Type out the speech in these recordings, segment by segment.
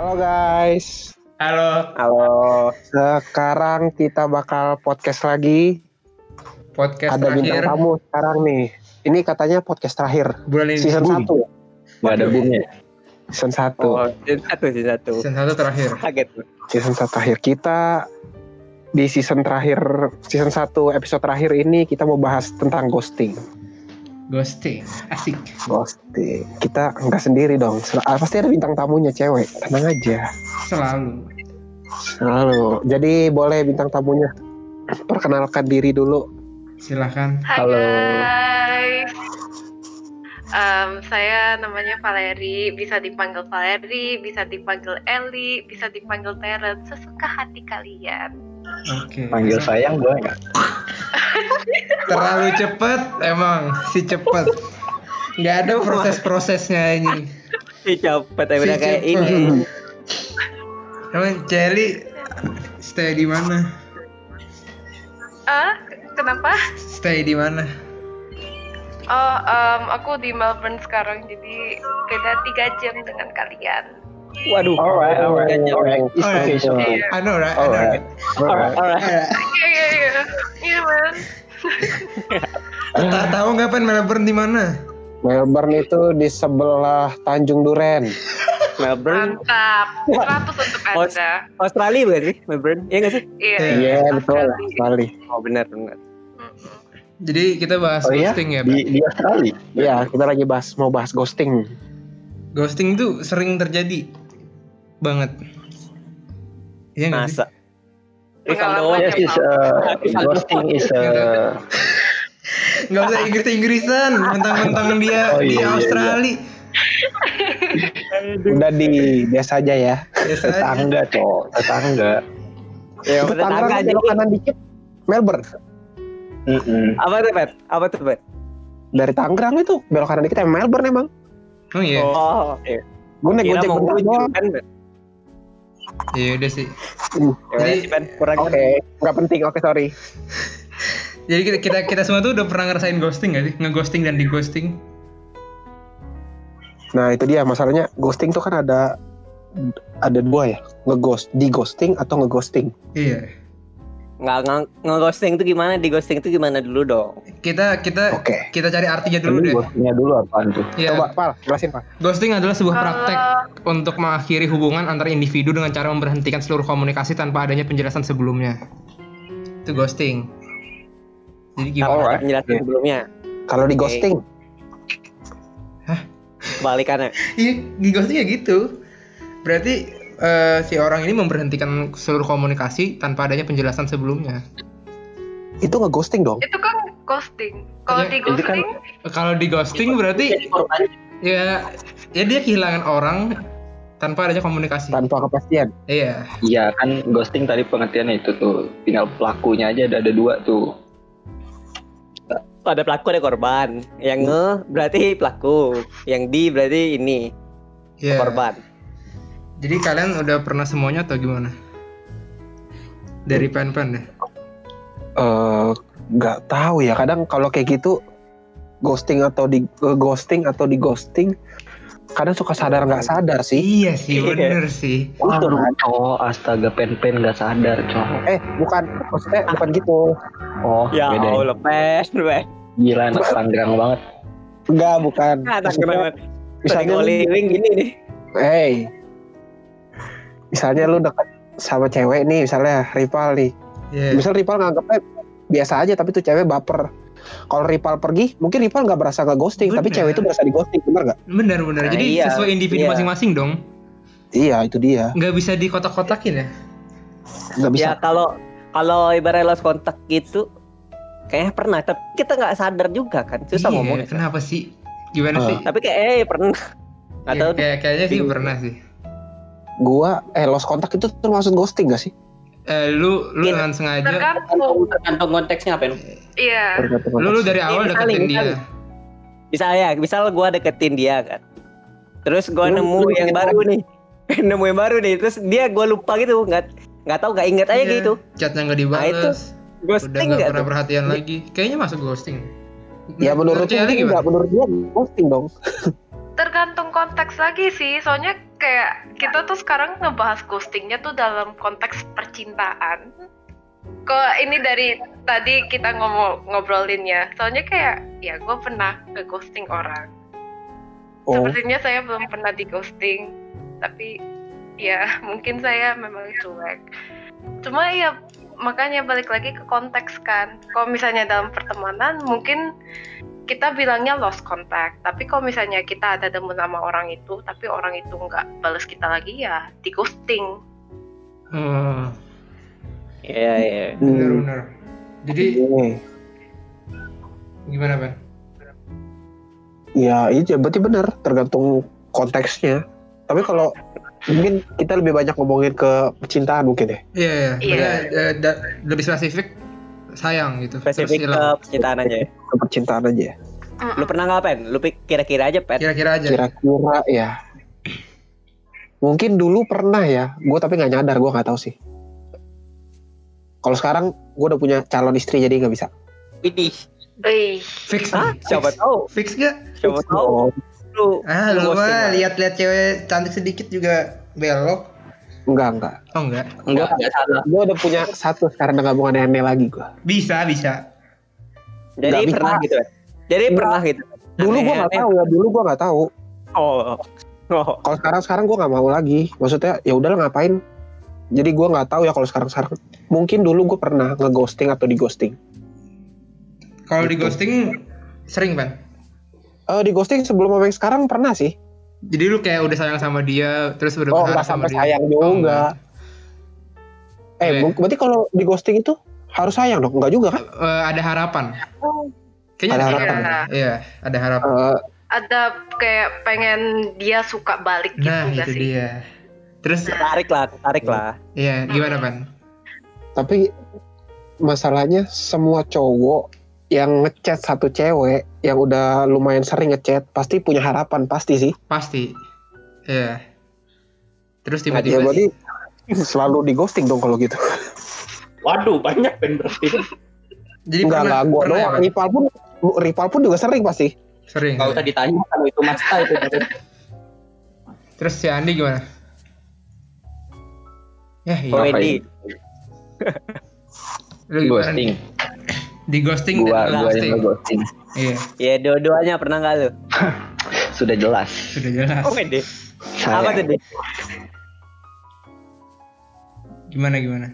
Halo guys. Halo, Halo. Sekarang kita bakal podcast lagi. podcast Ada bintang terakhir tamu sekarang nih. Ini katanya podcast terakhir. bulan ini. Season Boom. 1 ya? Gak ada boomnya. Season 1. Oh, season satu, season satu. Season satu terakhir. Kaget. Season 1 terakhir. Kita di season terakhir, season 1 episode terakhir ini kita mau bahas tentang ghosting. Ghosting, asik. Ghosting. Kita nggak sendiri dong. Sel- ah, Pasti ada bintang tamunya cewek. Tenang aja. Selalu. Selalu. Jadi boleh bintang tamunya perkenalkan diri dulu. Silahkan. Hai Halo. guys. Em, saya namanya Valeri, bisa dipanggil Valeri, bisa dipanggil Eli, bisa dipanggil Terence, sesuka hati kalian. Oke. Panggil sayang boleh nggak? Terlalu cepet, emang si cepet. Nggak ada proses-prosesnya ini. Si cepet ya Si kayak cepet. ini. Emang Celi stay di mana? Ah, kenapa? Stay di mana? Oh, em, aku di Melbourne sekarang, jadi beda tiga jam dengan kalian. Waduh. Alright, alright, alright. It's Alright. okay, so. Iya, I know right, I know Alright. right. Alright. Alright. iya, iya, iya, iya, man. Tak tahu nggak pen Melbourne di mana? Melbourne itu di sebelah Tanjung Duren. Melbourne. Mantap, 100 untuk anda. Australia bukan sih? Melbourne. Iya nggak sih? Iya, Iya, Iya betul Australia. Oh benar benar. Jadi kita bahas Oh iya? ghosting ya, Di, Pak. di Australia. Iya kita lagi bahas mau bahas ghosting. Ghosting tuh sering terjadi banget. Iya nggak sih? Rifan doang. ya, Yes, is uh, ghosting is uh, Nggak usah Inggris-Inggrisan, mentang-mentang dia Oh, di iya, iya, Australia. Udah di biasa aja ya. Biasa aja. tetangga, cowok. Tetangga. Ya, Itu tetangga jadi. belok kanan dikit. Melbourne. Mm-mm. Apa tuh, Pet? Apa tuh, Pet? Dari Tangerang itu belok kanan dikit emang Melbourne emang. Oh iya, Oh, oke. Gue naik gojek bentar ujung doang. Iya udah sih. Ya, Jadi- sih. Kurang Oke, nggak penting. Oke sorry. Jadi kita, kita kita semua tuh udah pernah ngerasain ghosting gak sih? Ngeghosting dan di-ghosting. Nah itu dia masalahnya ghosting tuh kan ada ada dua ya ngeghost di ghosting atau ngeghosting Iya. Nggak nge- nge-ghosting tuh gimana? Di ghosting tuh gimana dulu dong? Kita kita oke kita cari artinya dulu Dulu deh. ghostingnya dulu apaan tuh? Iya. coba pal jelasin pal Ghosting adalah sebuah Kalau- praktek untuk mengakhiri hubungan antar individu dengan cara memberhentikan seluruh komunikasi tanpa adanya penjelasan sebelumnya. Itu ghosting. Jadi gimana? Apa Alright. penjelasan sebelumnya? kalau di ghosting Balikannya. Iya, di ghosting ya gitu. Berarti eh, si orang ini memberhentikan seluruh komunikasi tanpa adanya penjelasan sebelumnya. itu ngeghosting dong Itu kan ghosting. Kalau Iya, di itu kan- ghosting, Kalau di ghosting berarti ya ya dia kehilangan orang tanpa adanya komunikasi. tanpa kepastian Iya. Iya kan ghosting tadi pengertiannya itu tuh. Tinggal pelakunya aja ada, ada dua tuh. Ada pelaku ada korban. Yang nge berarti pelaku. Yang di berarti ini Iya. korban. Jadi kalian udah pernah semuanya atau gimana? Dari pen-pen deh. Eh, nggak tahu ya kadang kalau kayak gitu ghosting atau di ghosting atau di ghosting kadang suka sadar nggak sadar sih Iya sih, Iya. bener sih. Wah, cowok astaga pen-pen gak sadar cowok. eh bukan maksudnya bukan gitu Oh Ya beda. ya. Allah, pes, pes. Gila anak Tangerang banget. enggak bukan kenapa? misalnya lu, living gini nih. hey misalnya lu deket sama cewek nih misalnya rival nih Iya. misal rival nganggapnya biasa aja tapi tuh cewek baper kalau rival pergi mungkin rival nggak berasa nggak ghosting tapi Bener. cewek itu berasa di ghosting bener nggak Bener bener. Nah, Jadi iya, sesuai individu iya. masing-masing dong. iya itu dia Nggak bisa dikotak-kotakin ya. nggak bisa Ya kalau kalau ibarat lost kontak gitu kayaknya pernah tapi kita nggak sadar juga kan susah Iya, ngomongnya Kenapa sih? Gimana Ah. sih? tapi kayak eh pernah nggak Iya, tahu kayak kayaknya sih Bingung. pernah sih. Gua eh lost kontak itu termasuk ghosting gak sih Eh, lu lu Iya. dengan sengaja tergantung. tergantung konteksnya apa Iya. Lu, lu dari awal Iya, deketin saling, dia. bisa ya misal gua deketin dia kan terus gua Lu- nemu lu yang baru nih nemu yang baru nih terus dia gua lupa gitu nggak nggak tahu nggak inget aja Iya, gitu Chatnya nggak Nah, dibales. itu udah ghosting nggak nggak pernah tuh perhatian lagi. Kayaknya masuk ghosting. ya menurut enggak menurut dia ghosting dong Tergantung konteks lagi sih. Soalnya kayak kita tuh sekarang ngebahas ghostingnya tuh dalam konteks percintaan. Kok ini dari tadi kita ngomong ngobrolinnya, soalnya kayak ya gue pernah nge-ghosting orang. Oh, Sepertinya saya belum pernah di ghosting, tapi ya mungkin saya memang cuek. Cuma ya makanya balik lagi ke konteks kan. Kalau misalnya dalam pertemanan mungkin kita bilangnya lost contact, tapi kalau misalnya kita ada demen sama orang itu, tapi orang itu nggak balas kita lagi ya di ghosting. Hmm, Iya iya. bener hmm. bener. Jadi Oke. gimana Pan? Ya, iya berarti benar, tergantung konteksnya. Tapi kalau mungkin kita lebih banyak ngomongin ke percintaan mungkin ya. Iya iya. Iya. Eh, lebih spesifik sayang gitu. Spesifik ke percintaan aja ya. Ke percintaan aja ya. Lu pernah nggak pen? Lu kira-kira aja pen. Kira-kira aja. Kira-kira ya. Mungkin dulu pernah ya, gue tapi nggak nyadar, gue nggak tahu sih. Kalau sekarang gue udah punya calon istri jadi nggak bisa. Widih. Wih, Fix. Hah? nih, Siapa fix. tahu? Fix gak? Siapa tahu lu. Ah, lu mah lihat-lihat cewek cantik sedikit juga belok. Enggak enggak. Oh enggak. Enggak, enggak salah. Gue udah punya satu sekarang udah nggak mau aneh-aneh lagi gue. Bisa, bisa. Jadi Nggak bisa. pernah gitu ya. Jadi Nggak. pernah gitu. Dulu gue nggak tahu ya, dulu gue nggak tahu. Oh. Oh. Kalau sekarang sekarang gue nggak mau lagi. Maksudnya ya udahlah ngapain. Jadi gue nggak tahu ya kalau sekarang sekarang. Mungkin dulu gue pernah ngeghosting atau di ghosting. Kalau di Gitu. ghosting sering, Pan. Eh di ghosting sebelum sama yang sekarang pernah sih. Jadi lu kayak udah sayang sama dia, terus udah Oh nggak sama sampai dia. sayang Oh, juga. eh bu- berarti kalau di ghosting itu harus sayang dong? Enggak juga kan? Eh, ada harapan. Kayaknya Ada ada harapan. harapan. Iya, ada harapan. Eh, ada kayak pengen dia suka balik gitu Nah, itu sih? dia. Terus Tarik lah, tarik lah. iya, gimana, Pan? tapi masalahnya semua cowok yang ngechat satu cewek yang udah lumayan sering ngechat pasti punya harapan pasti sih. Pasti. Iya. Terus Ya tiba-tiba berarti selalu di ghosting dong kalau gitu. Waduh, banyak pen berarti. jadi Enggak enggak gua pernah ya, doang. Pan? Rival pun Rival pun juga sering pasti. Sering. Kalau tadi ditanya kalau itu Masta itu. Terus si Andi gimana? Ya, iya. Oh, ghosting nih? Di ghosting gua dan gua ghosting. yang ghosting Iya, Ya dua-duanya pernah nggak lu? sudah jelas sudah jelas. Oh. Apa saya tuh, Dik? Gimana gimana?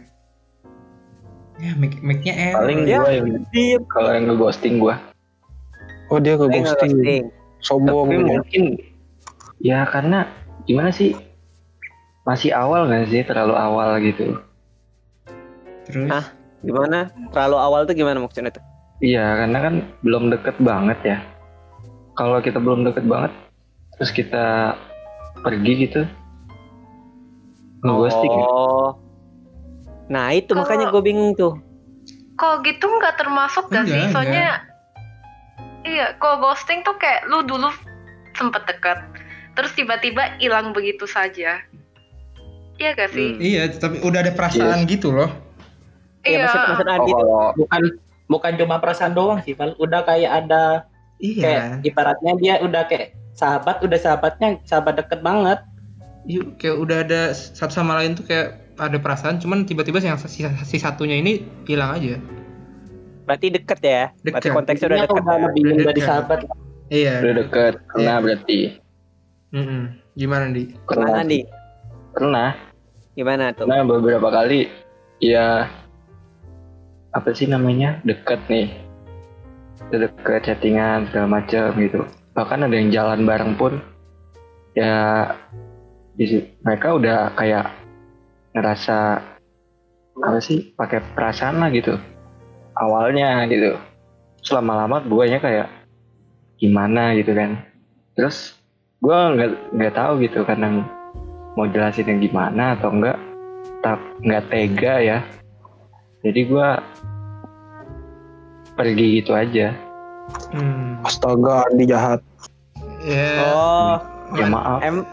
Ya, mic mic-nya error. paling Ya. gua yang kalau yang ngeghosting gua Oh dia ke Eh, nggak ghosting. ghosting. Sombong tapi mungkin ya karena gimana sih masih awal nggak sih terlalu awal gitu Terus Ah. Gimana? Terlalu awal tuh gimana maksudnya tuh? iya karena kan belum deket banget ya kalau kita belum deket banget terus kita pergi gitu ngeghosting ya. Oh. Nah itu Kalau- makanya gue bingung tuh. Kalau gitu nggak termasuk gak sih? Enggak, Soalnya iya, kalau ghosting tuh kayak lu dulu sempet deket, terus tiba-tiba hilang begitu saja. Iya gak sih? iya, tapi udah ada perasaan gitu loh. Iya maksud maksud oh, Andi tuh. kalau Bukan bukan cuma perasaan doang sih, Val. Udah kayak ada kayak Iya. ibaratnya dia udah kayak sahabat, udah sahabatnya sahabat deket banget. Iya, kayak udah ada satu sama lain tuh kayak ada perasaan, cuman tiba-tiba yang si, si satunya ini hilang aja. Berarti deket ya? Berarti Deket. konteksnya udah deket udah ya? lebih Udah dari sahabat. Iya. udah deket pernah Iya. berarti Mm-mm. Gimana di? Pernah Andi? pernah Gimana tuh? Nah beberapa kali ya apa sih namanya? Deket nih. Deket chattingan segala macam gitu. Bahkan ada yang jalan bareng pun ya mereka udah kayak ngerasa apa sih pakai perasaan lah gitu. Awalnya gitu. Selama lama guanya kayak gimana? gitu kan. Terus gua nggak nggak tahu gitu kadang mau jelasinnya gimana atau enggak tak nggak tega ya jadi gua pergi gitu aja Hmm. Astaga, Andi jahat. Ya. Oh, ya maaf em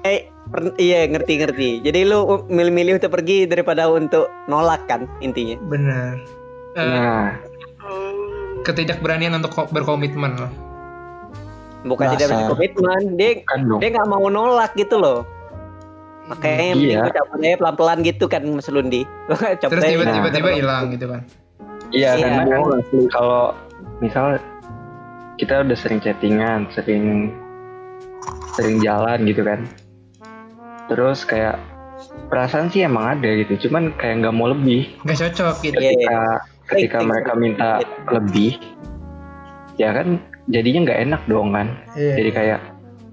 eh per- iya ngerti ngerti. Jadi lu milih-milih untuk pergi daripada untuk nolak kan intinya. Benar. Eh, nah ketidakberanian untuk ko- berkomitmen loh. Bukan tidak Dasar. berkomitmen, dia dong dia nggak mau nolak gitu loh. Makanya penting Iya. gue cabut aja pelan-pelan gitu kan Mas Lundi. Terus aja. tiba- Nah. tiba-tiba hilang gitu kan Iya, Iya. karena kan kalau misal kita udah sering chattingan, sering sering jalan gitu kan. Terus kayak perasaan sih emang ada gitu, cuman kayak nggak mau lebih. nggak cocok gitu Iya, iya. Ketika ketika mereka minta lebih, ya kan jadinya nggak enak dong kan. Iya. Jadi kayak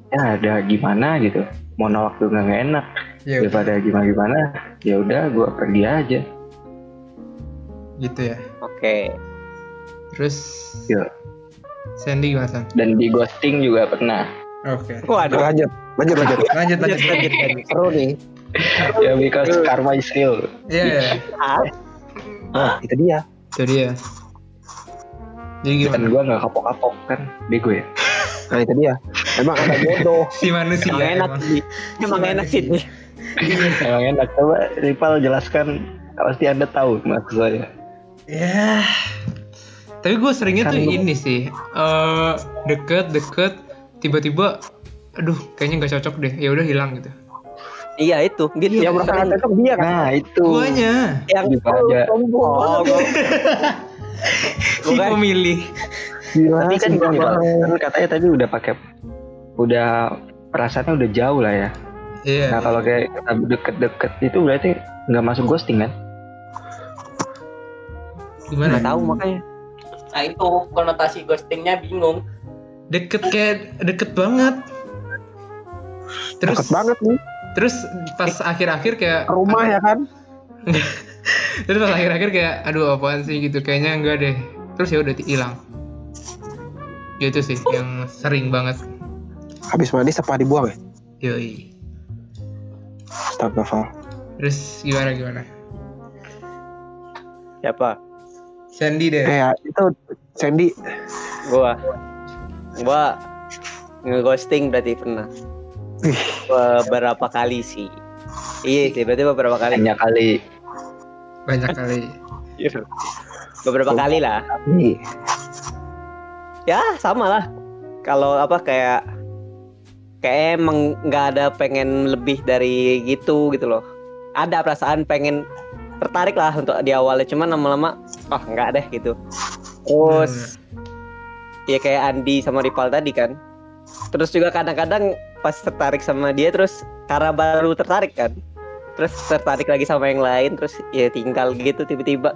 ya ada gimana gitu. Mau nolak juga nggak enak. Iya, Daripada gimana gimana, ya udah gue pergi aja. gitu ya Oke. terus Iya. Sandy gimana San? Dan di ghosting juga pernah. Oke Waduh. Lanjut, lanjut, lanjut. lanjut lanjut Lanjut, lanjut. Seru nih. ya because karma is real. iya iya. Ah, Nah, itu dia. itu dia jadi Dan gimana gue nggak kapok-kapok kan, bego ya. Nah, itu dia. Emang ada jodoh. si manusia Emang enak emang. sih. Emang enak sih. Emang enak. Coba Rival jelaskan, pasti anda tahu maksud saya. Ya. Tapi gue seringnya tuh Kan lu- ini sih. eh deket deket tiba-tiba aduh kayaknya nggak cocok deh. Ya udah hilang gitu. Iya itu, gitu. Yang merasa nggak cocok dia kan. Nah itu. Guanya yang Juga aja. Oh, gua, si pemilih. Gila, Tapi kan gini, Bang. Bang. kan katanya tadi udah pakai, udah perasaannya udah jauh lah ya. Iya. Nah kalau kayak kita deket-deket itu berarti nggak masuk ghosting kan? Gimana? nggak tahu makanya. Nah itu konotasi ghostingnya bingung. Deket kayak deket banget. Terus Deket banget nih. terus pas akhir-akhir kayak Ke rumah ya kan. terus pas akhir-akhir kayak aduh apaan sih gitu kayaknya enggak deh. Terus ya udah hilang. Gitu sih yang sering banget. Habis mandi apa dibuang ya? Yoi. Astaga, Val. Terus gimana gimana? Siapa? Sandy deh. Eh, ya, itu Sandy. Gua. Gua ngeghosting berarti pernah. Beberapa kali sih. Iya sih, berarti beberapa kali. Banyak kali. Banyak kali. Beberapa kali lah. Ya, sama lah. Kalau apa kayak kayak emang nggak ada pengen lebih dari gitu gitu loh. Ada perasaan pengen tertarik lah untuk di awalnya, cuman lama-lama ah nggak deh gitu. Terus ya kayak Andi sama Rival tadi kan. Terus juga kadang-kadang pas tertarik sama dia terus karena baru tertarik kan. Terus tertarik lagi sama yang lain terus ya tinggal gitu tiba-tiba.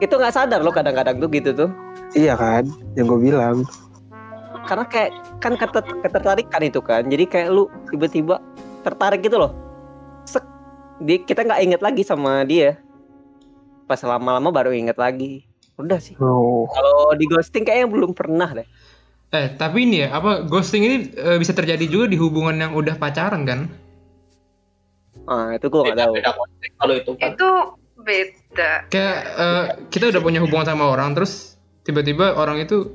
Itu nggak sadar loh kadang-kadang tuh gitu tuh. iya kan? Yang gue bilang. karena kayak kan keter ketertarikan itu kan jadi kayak lu tiba-tiba tertarik gitu loh Sek. Di, kita nggak inget lagi sama dia pas lama-lama baru inget lagi udah sih Oh, kalau di ghosting kayaknya belum pernah deh Eh tapi ini ya apa ghosting ini eh, bisa terjadi juga di hubungan yang udah pacaran kan? ah itu gua nggak tahu Beda konteks kalau itu kan. Itu beda. Kayak eh, kita udah punya hubungan sama orang terus tiba-tiba orang itu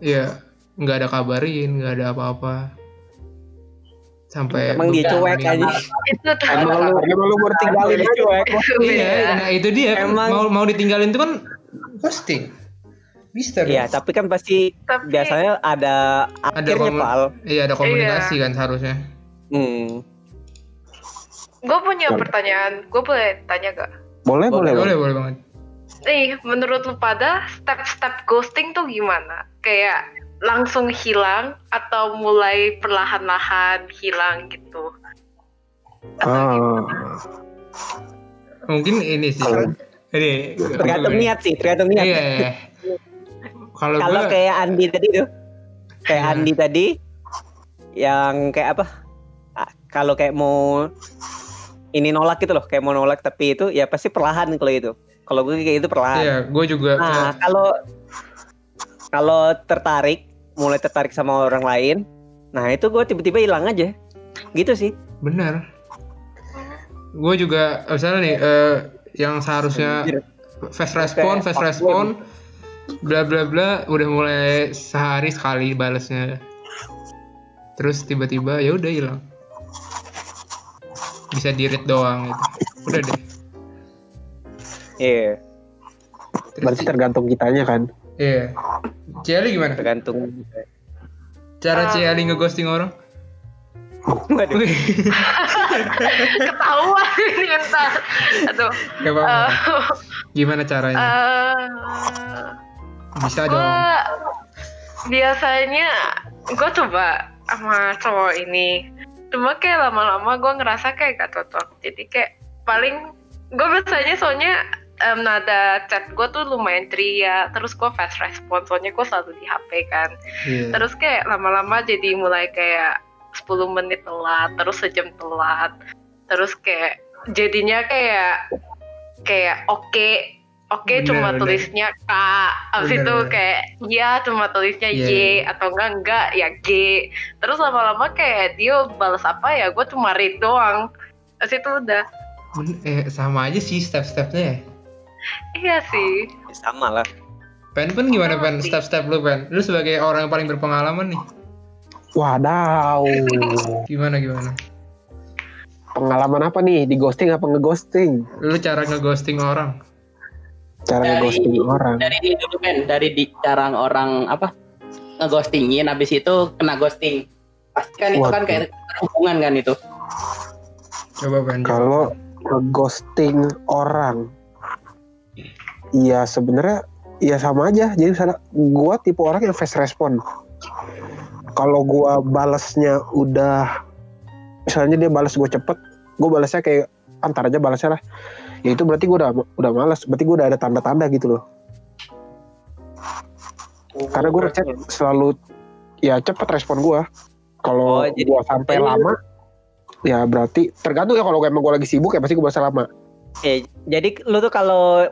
ya nggak ada kabarin nggak ada apa-apa sampai emang dia cuek aja Itu tuh emang lu, emang lu mau tinggalin aja. cuek Iya, nah itu dia Emang- mau mau ditinggalin itu kan ghosting. Dong. Iya, tapi kan pasti Tapi biasanya ada akhirnya pal. Iya ada komunikasi kan seharusnya. Hmm. gue punya pertanyaan. Gue boleh tanya gak? Boleh, boleh, Boleh boleh. boleh banget. Nih, menurut lu pada step-step ghosting tuh gimana? Kayak langsung hilang atau mulai perlahan-lahan hilang gitu? Ah, Mungkin ini sih. Kalau- Ini Tergantung niat sih, tergantung niat. Iya. iya. Kalau gue kayak Andi tadi tuh, kayak Hmm. Andi tadi, yang kayak apa? Ah, Kalau kayak mau ini nolak gitu loh, kayak mau nolak tapi itu ya pasti perlahan kalau itu. Kalau gue kayak itu perlahan. Iya, gue juga Nah, kalau kalau tertarik, mulai tertarik sama orang lain, nah itu gue tiba-tiba hilang aja. Gitu sih. bener. Gue juga misalnya nih eh, yang seharusnya fast respon, fast respon, bla bla bla, udah mulai sehari sekali balesnya. Terus tiba-tiba ya udah hilang. Bisa di read doang gitu. Udah deh. Iya, Terus- berarti tergantung kitanya kan. Iya. Ciali gimana? tergantung. Cara. Ciali ngeghosting orang? Waduh. Ketahuan ini ntar aduh Gak apa-apa. eh, Gimana caranya? eh, Bisa dong. gue biasanya gue coba sama cowok ini cuma kayak lama-lama gue ngerasa kayak gak cocok. Jadi kayak paling gue biasanya soalnya em, nada chat gue tuh lumayan ceria. Terus gue fast respon soalnya gue selalu di HP kan. Iya. terus kayak lama-lama jadi mulai kayak 10 menit telat terus sejam telat. Terus kayak jadinya kayak kayak oke oke Bener, cuma bener. tulisnya K abis Bener, itu bener. kayak ya cuma tulisnya Iya, Y iya. atau enggak enggak ya G terus lama-lama kayak dia balas apa ya gue cuma read doang terus itu udah Eh, sama aja sih step-stepnya ya. iya sih Sama lah. Pen pun gimana pen step-step lu pen? Lu sebagai orang yang paling berpengalaman nih. Wadaw. Gimana gimana? Pengalaman apa nih? Di ghosting apa ngeghosting? Lu cara ngeghosting orang? Cara Dari- ngeghosting orang. Dari ini dulu Ben, dari di cara orang apa ngeghostingin habis itu kena ghosting. Pasti kan itu kan kayak hubungan kan itu. Coba pen. Kalau ngeghosting orang, iya sebenarnya iya sama aja. Jadi misalnya gua tipe orang yang fast respon. Kalau gua balesnya udah, misalnya dia balas gue cepet, gue balasnya kayak antar aja balasnya lah. Ya itu berarti gue udah udah malas. Berarti gue udah ada tanda-tanda gitu loh. Karena gue ngechat selalu ya cepet respon gua. Kalau Oh, gua sampai lama, ya berarti tergantung ya kalau emang gua lagi sibuk ya pasti gua balasnya lama. Eh, jadi lu tuh kalau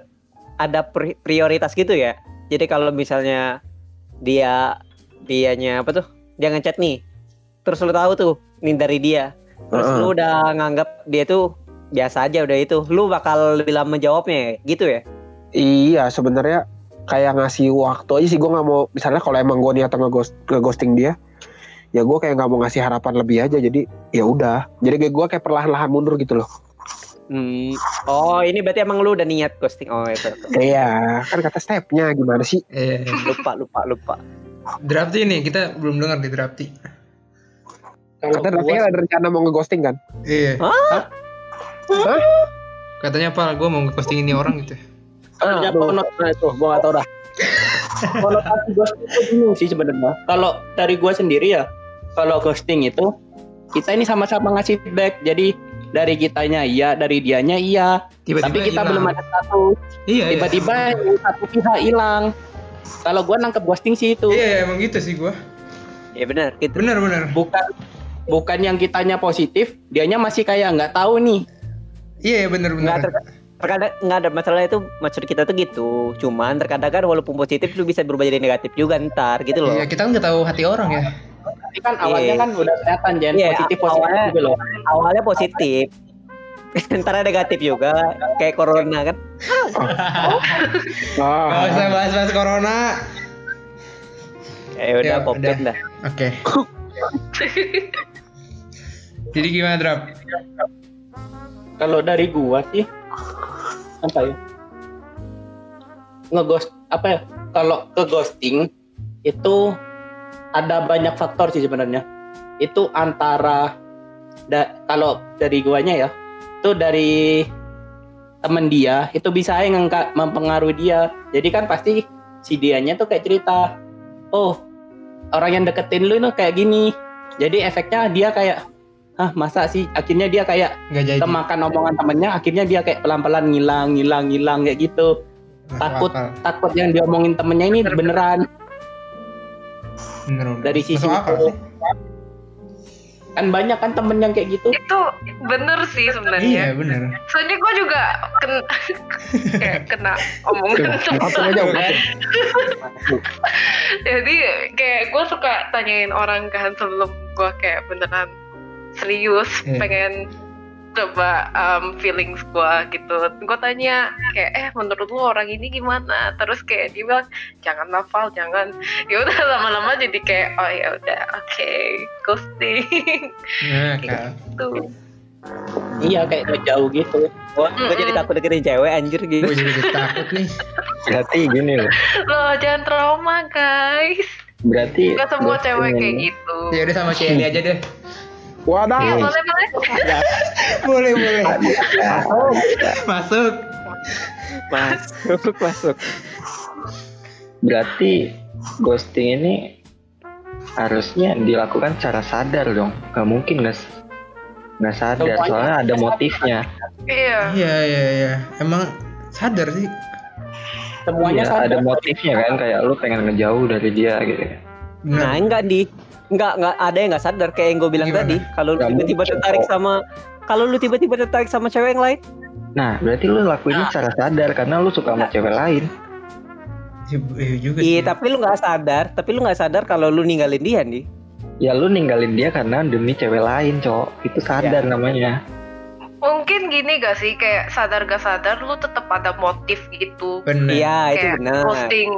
ada pri- prioritas gitu ya. Jadi kalau misalnya dia dianya apa tuh? Dia ngechat nih. Terus lu tahu tuh nih dari dia. Terus Heeh. lu udah nganggap dia tuh biasa aja udah itu. Lu bakal lebih lama menjawabnya ya? gitu ya? Iya sebenarnya kayak ngasih waktu aja sih gue nggak mau misalnya kalau emang gue niat ngeghost ngeghosting dia ya gue kayak nggak mau ngasih harapan lebih aja jadi ya udah jadi kayak gue kayak perlahan-lahan mundur gitu loh Hmm. Oh, ini berarti emang lu udah niat ghosting. Oh, itu. iya kan kata stepnya gimana sih Eh, Lupa, lupa, lupa. Drafty nih, kita belum dengar di Drafty. Kalau kata gua Rafael ada rencana mau ngeghosting kan Iya. Hah? Hah? Katanya apa? Gue mau ngeghosting ini orang gitu. sebenarnya konot nah itu gua gak tau dah. Konotasi ghosting itu bingung sih sebenarnya. Kalau dari gua sendiri ya, kalau ghosting itu kita ini sama-sama ngasih feedback. Jadi dari kitanya iya, dari dianya iya. Tiba-tiba Tapi kita hilang. belum ada satu. Iya, iya. Tiba-tiba yang satu pihak hilang. Kalau gua nangkep ghosting sih itu. Iya, emang gitu sih gue. Ya benar, gitu. Bener bener. Bukan bukan yang kitanya positif, dianya masih kayak nggak tahu nih. Iya bener Nggak bener. ter- terkadang nggak ada masalah itu maksud kita tuh gitu. Cuman terkadang kan walaupun positif lu bisa berubah jadi negatif juga ntar gitu loh. Iya kita kan nggak tahu hati orang ya. Tapi kan awalnya Iya. kan udah kelihatan Jen, Iya, positif positif awalnya- gitu loh. Awalnya positif. ntar ada negatif juga kayak corona kan. Gak ah, usah bahas-bahas corona. Eh udah Ya, covid udah. dah. Oke. Jadi gimana Drap? Kalau dari gua sih apa ya? Ngeghost apa ya? Kalau ke ghosting itu ada banyak faktor sih sebenarnya. Itu antara da, kalau dari guanya ya, itu dari temen dia itu bisa yang ngangka- mempengaruhi dia. Jadi kan pasti si dianya tuh kayak cerita, oh orang yang deketin lu itu kayak gini. Jadi efeknya dia kayak, ah masa sih? Akhirnya dia kayak Gak jadi. kemakan omongan temennya akhirnya dia kayak pelan-pelan ngilang ngilang ngilang kayak gitu Masuk takut. akal. takut yang diomongin temennya ini beneran Bener, bener. dari sisi Masuk akal itu. sih. kan banyak kan temen yang kayak gitu itu bener sih Iya sebenarnya bener. soalnya gue juga kena kayak kena omongan temen. jadi kayak gue suka tanyain orang kan sebelum gue kayak beneran serius Iya. pengen coba um, feelings gue gitu gue tanya kayak eh menurut lu orang ini gimana terus kayak dia bilang jangan nafal jangan ya udah lama-lama jadi kayak oh ya udah oke ghosting Nah, kan. tuh iya kayak ngejauh gitu Wah, gue jadi takut deketin cewek anjir gitu. Gue jadi takut nih. Berarti gini loh. loh jangan trauma guys Berarti Gak semua cewek kayak gitu Ya udah sama Kelly aja deh. Wadah. Iya, boleh boleh. boleh boleh masuk masuk masuk Berarti ghosting ini harusnya dilakukan secara sadar dong. Gak mungkin nggak nggak sadar Semuanya soalnya ada motifnya. Iya. iya iya iya emang sadar sih Semuanya Iya, sadar. ada motifnya kan kayak lu pengen ngejauh dari dia gitu. nah benar enggak di enggak enggak ada yang enggak sadar kayak yang gue bilang Gimana? tadi kalau lu Nggak tiba-tiba tertarik sama kalau lu tiba-tiba tertarik sama cewek yang lain Nah, berarti lu lakuinnya secara sadar karena lu suka sama cewek lain. Iya iya juga iya tapi lu nggak sadar tapi lu nggak sadar kalau lu ninggalin dia nih Ya lu ninggalin dia karena demi cewek lain, cok. Itu sadar Ya. namanya. Mungkin gini gak sih kayak sadar gak sadar lu tetap ada motif gitu. benar iya itu benar Posting.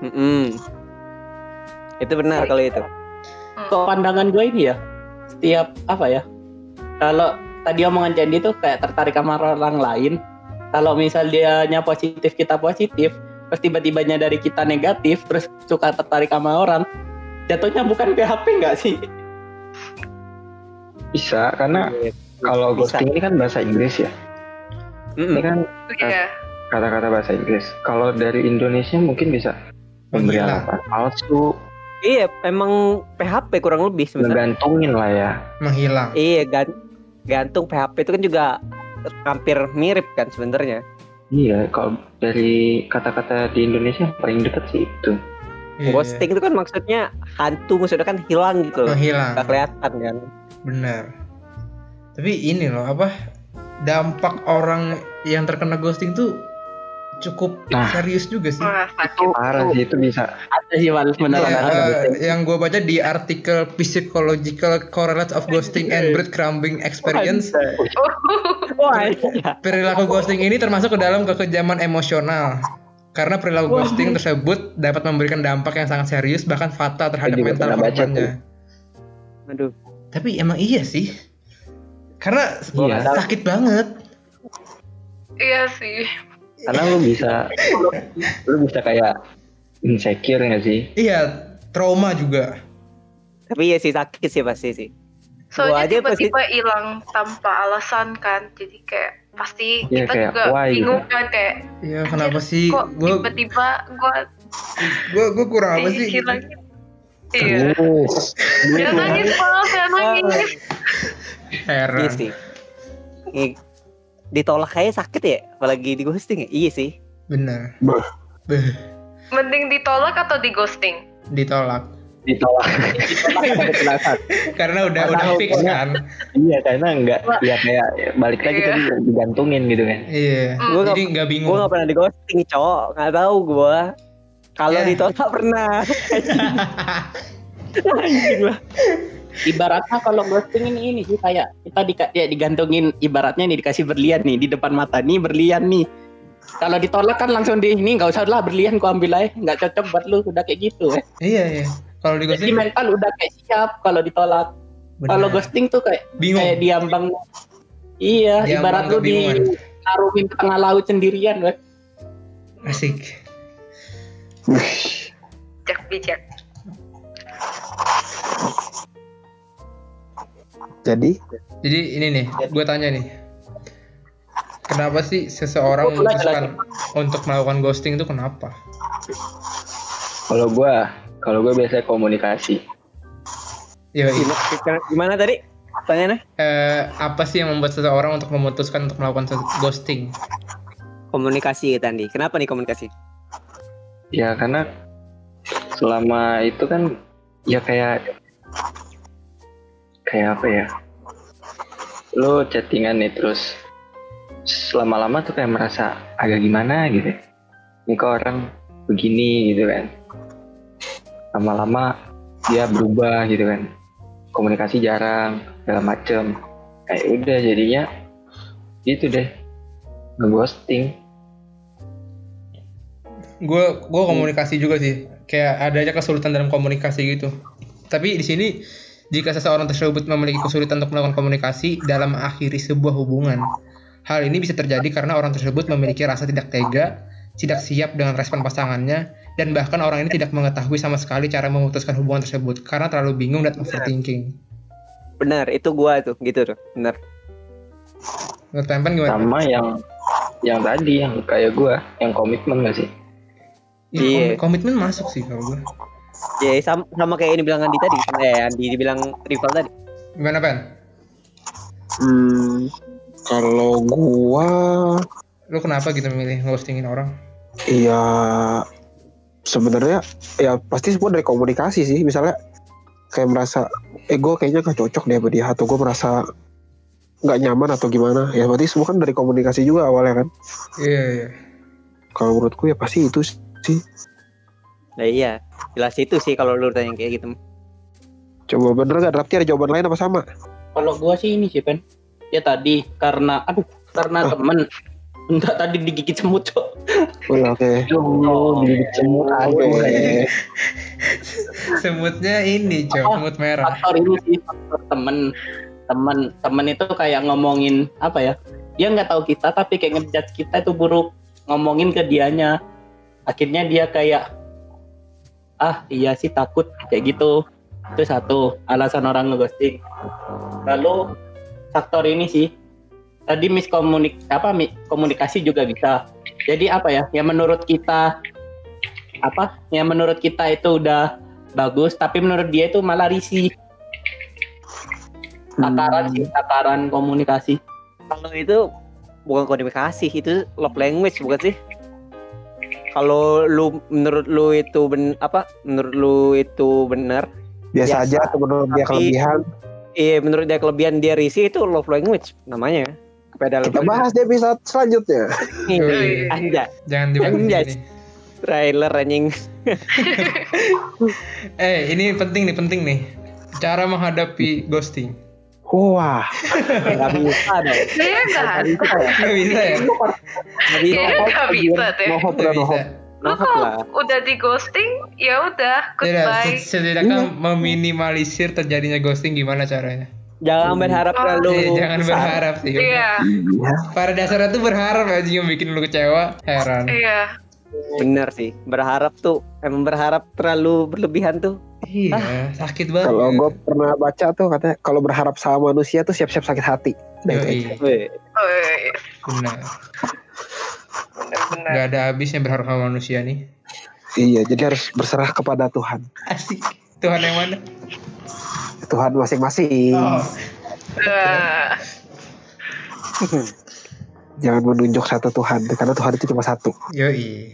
Mm-mm. itu benar kalau itu Kok pandangan gue ini ya, setiap apa ya, kalau tadi omongan Candi tuh kayak tertarik sama orang lain, kalau misal dianya positif kita positif, terus tiba-tibanya dari kita negatif, terus suka tertarik sama orang, jatuhnya bukan PHP nggak sih? Bisa karena kalau Bisa. ghosting ini kan bahasa Inggris ya. Ini Mm-mm. kan Iya. kata-kata bahasa Inggris. Kalau dari Indonesia mungkin bisa memberi Menghilang. alasan palsu, iya emang PHP kurang lebih sebenarnya. Ngegantungin lah ya. menghilang. Iya gan gantung PHP itu kan juga hampir mirip kan sebenarnya. Iya, kalau dari kata-kata di Indonesia paling dekat sih itu. Iya, ghosting itu kan maksudnya hantu maksudnya kan hilang gitu loh. Menghilang. Nggak kelihatan kan. Benar. Tapi ini loh apa dampak orang yang terkena ghosting tuh cukup Nah. serius juga sih Wah, sakit. Parah sih itu bisa. Ada sih beneran Iya, ada. eh, yang gue baca di artikel Psychological Correlates of Ghosting and Breadcrumbing Experience wah iya. perilaku ghosting ini termasuk ke dalam kekejaman emosional karena perilaku ghosting tersebut dapat memberikan dampak yang sangat serius bahkan fatal terhadap mental korbannya aduh tapi emang iya sih karena Iya. sakit banget Iya sih. Karena lu bisa, lu bisa kayak insecure nggak sih? iya trauma juga tapi ya sih sakit sih pasti sih Soalnya aja pasti- tiba-tiba hilang tanpa alasan kan. Jadi kayak pasti Iya, kita kayak juga why gitu. bingung kan kayak Iya kenapa sih kok gue tiba-tiba gue gue gue kurang apa sih hilang. Iya. Terus. Jangan nangis, Pak. Jangan nangis. iya heran sih Ih, ditolak kayak sakit ya apalagi di ghosting ya iya sih. Beh, Mending ditolak atau di ghosting? ditolak Ditolak. Karena udah udah fix pokoknya- kan iya, karena nggak, ya kayak balik lagi Iya. tadi digantungin gitu kan. iya Hmm. Gua jadi nggak bingung gue nggak pernah di ghosting cowok nggak tahu gue kalau Ya. ditolak pernah Anjing lah. Ibaratnya kalau ghosting ini ini sih kayak kita di, ya, digantungin ibaratnya nih dikasih berlian nih di depan mata nih berlian nih. Kalau ditolak kan langsung di ini nggak usah lah berlian ku ambil aja nggak cocok buat lu udah kayak gitu. eh. iya iya kalau di Jadi ghosting mental udah kayak siap kalau ditolak. Kalau ghosting tuh kayak bingung kayak diambang. Iya, Diambang ibarat lu di naruhin ke tengah laut sendirian, weh. asik Bijak bijak. Jadi? Jadi ini nih gue tanya nih. Kenapa sih seseorang Oh, memutuskan untuk melakukan ghosting itu kenapa? Kalau gua, kalau gua biasanya komunikasi. ya Gimana, gimana tadi? Pertanyaannya? Eh, apa sih yang membuat seseorang untuk memutuskan untuk melakukan ghosting? Komunikasi tadi kenapa nih komunikasi? Ya karena selama itu kan ya kayak kayak apa ya? Lo chattingan nih terus lama-lama tuh kayak merasa agak gimana gitu. Ini kok orang begini gitu kan. Lama-lama dia berubah gitu kan. Komunikasi jarang, segala macem. Kayak udah jadinya gitu deh. Ngeghosting. gue gue komunikasi juga sih kayak ada aja kesulitan dalam komunikasi gitu tapi di sini jika seseorang tersebut memiliki kesulitan untuk melakukan komunikasi dalam mengakhiri sebuah hubungan hal ini bisa terjadi karena orang tersebut memiliki rasa tidak tega tidak siap dengan respon pasangannya dan bahkan orang ini tidak mengetahui sama sekali cara memutuskan hubungan tersebut karena terlalu bingung dan overthinking. Benar itu gua tuh gitu tuh benar. Menurut Pempen gimana? sama yang yang tadi yang kayak gua yang komitmen gak sih? Iya, komi- komitmen masuk sih kalau gue. Ya sama, sama kayak yang dibilang Andi tadi eh Andi dibilang rival tadi Gimana Pen? Hmm, kalau gua Lu kenapa gitu memilih ghostingin orang? Iya sebenarnya ya pasti semua dari komunikasi sih misalnya kayak merasa eh gue kayaknya gak cocok deh sama dia atau gue merasa nggak nyaman atau gimana ya berarti semua kan dari komunikasi juga awalnya kan Iya iya. kalau menurutku ya pasti itu sih nah iya. Jelas itu sih kalau lu tanya kayak gitu. Coba bener gak Rapti ada jawaban lain apa sama? Kalau gua sih ini sih Pen. Ya tadi karena aduh karena temen. Enggak tadi digigit semut cok. oh, oke. Oh, di semut Oke. Semutnya ini, Cok, Oh, semut merah. Faktor ini sih faktor temen. Temen temen itu kayak ngomongin apa ya? Dia nggak tahu kita tapi kayak ngejudge kita itu buruk. Ngomongin ke dianya. Akhirnya dia kayak ah iya sih takut kayak gitu. Itu satu alasan orang ngeghosting. Lalu faktor ini sih tadi miskomunik apa komunikasi juga bisa. Jadi apa ya? Yang menurut kita apa? Yang menurut kita itu udah bagus, tapi menurut dia itu malah risih. Takaran sih, takaran komunikasi. kalau itu bukan komunikasi itu love language bukan sih kalau lu menurut lu itu ben apa? Menurut lu itu benar? Biasa Biasa. aja atau menurut dia kelebihan? iya menurut dia kelebihan dia risih itu love language namanya. Kepada kita bahas di episode selanjutnya. Yoi. anja Jangan dibahas trailer anjing. Eh, ini penting nih, penting nih. Cara menghadapi ghosting. Wah nggak bisa nggak Nggak bisa ya Nggak bisa ya? nggak bisa Kayaknya nggak bisa deh. no hope hope kalau udah di ghosting, ya udah goodbye. set- setidaknya meminimalisir terjadinya ghosting gimana caranya? jangan berharap Oh. terlalu Eh, jangan besar. berharap sih. Iya, Pada dasarnya tuh berharap aja yang bikin lu kecewa, heran. iya. Bener sih berharap tuh emang berharap terlalu berlebihan tuh Iya, sakit banget. kalau gue pernah baca tuh katanya kalau berharap sama manusia tuh siap-siap sakit hati itu aja. Wih, benar. bener-bener. Gak ada habisnya berharap sama manusia nih. iya jadi harus berserah kepada Tuhan Asik. Tuhan yang mana? Tuhan masing-masing Oh, Eh, jangan menunjuk satu Tuhan karena Tuhan itu cuma satu yoi.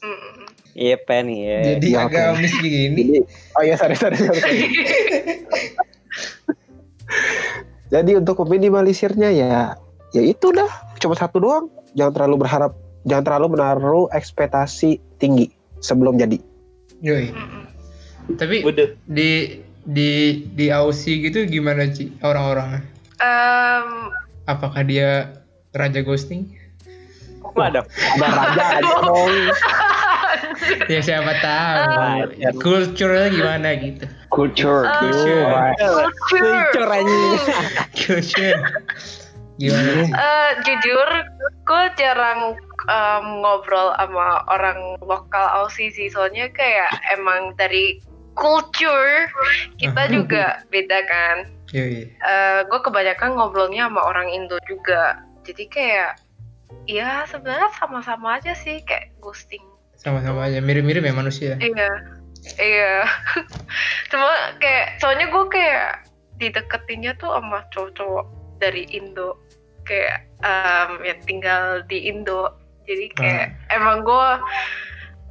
mm. iya pen iya Jadi Ya, agamis begini. jadi oh iya sorry sorry, sorry. jadi untuk meminimalisirnya ya ya itu dah cuma satu doang jangan terlalu berharap jangan terlalu menaruh ekspektasi tinggi sebelum jadi Yoi. Tapi Udah. di di di Aussie gitu gimana sih orang-orangnya? Em, Apakah dia raja ghosting? waduh ada raja aja dong ya siapa tahu. Ah. Culture-nya gimana gitu. culture Ah. Culture. culture. Culture. Gimana? Eh, jujur, gue jarang ngobrol sama orang lokal Aussie sih, soalnya kayak emang dari culture kita juga beda kan. Yoi. gue kebanyakan ngobrolnya sama orang Indo juga, jadi kayak ya sebenarnya sama-sama aja sih kayak ghosting. Sama-sama aja mirip-mirip ya manusia. Iya, iya. Cuma kayak soalnya gue kayak dideketinnya tuh sama cowok-cowok dari Indo, kayak em, ya tinggal di Indo. Jadi kayak emang gue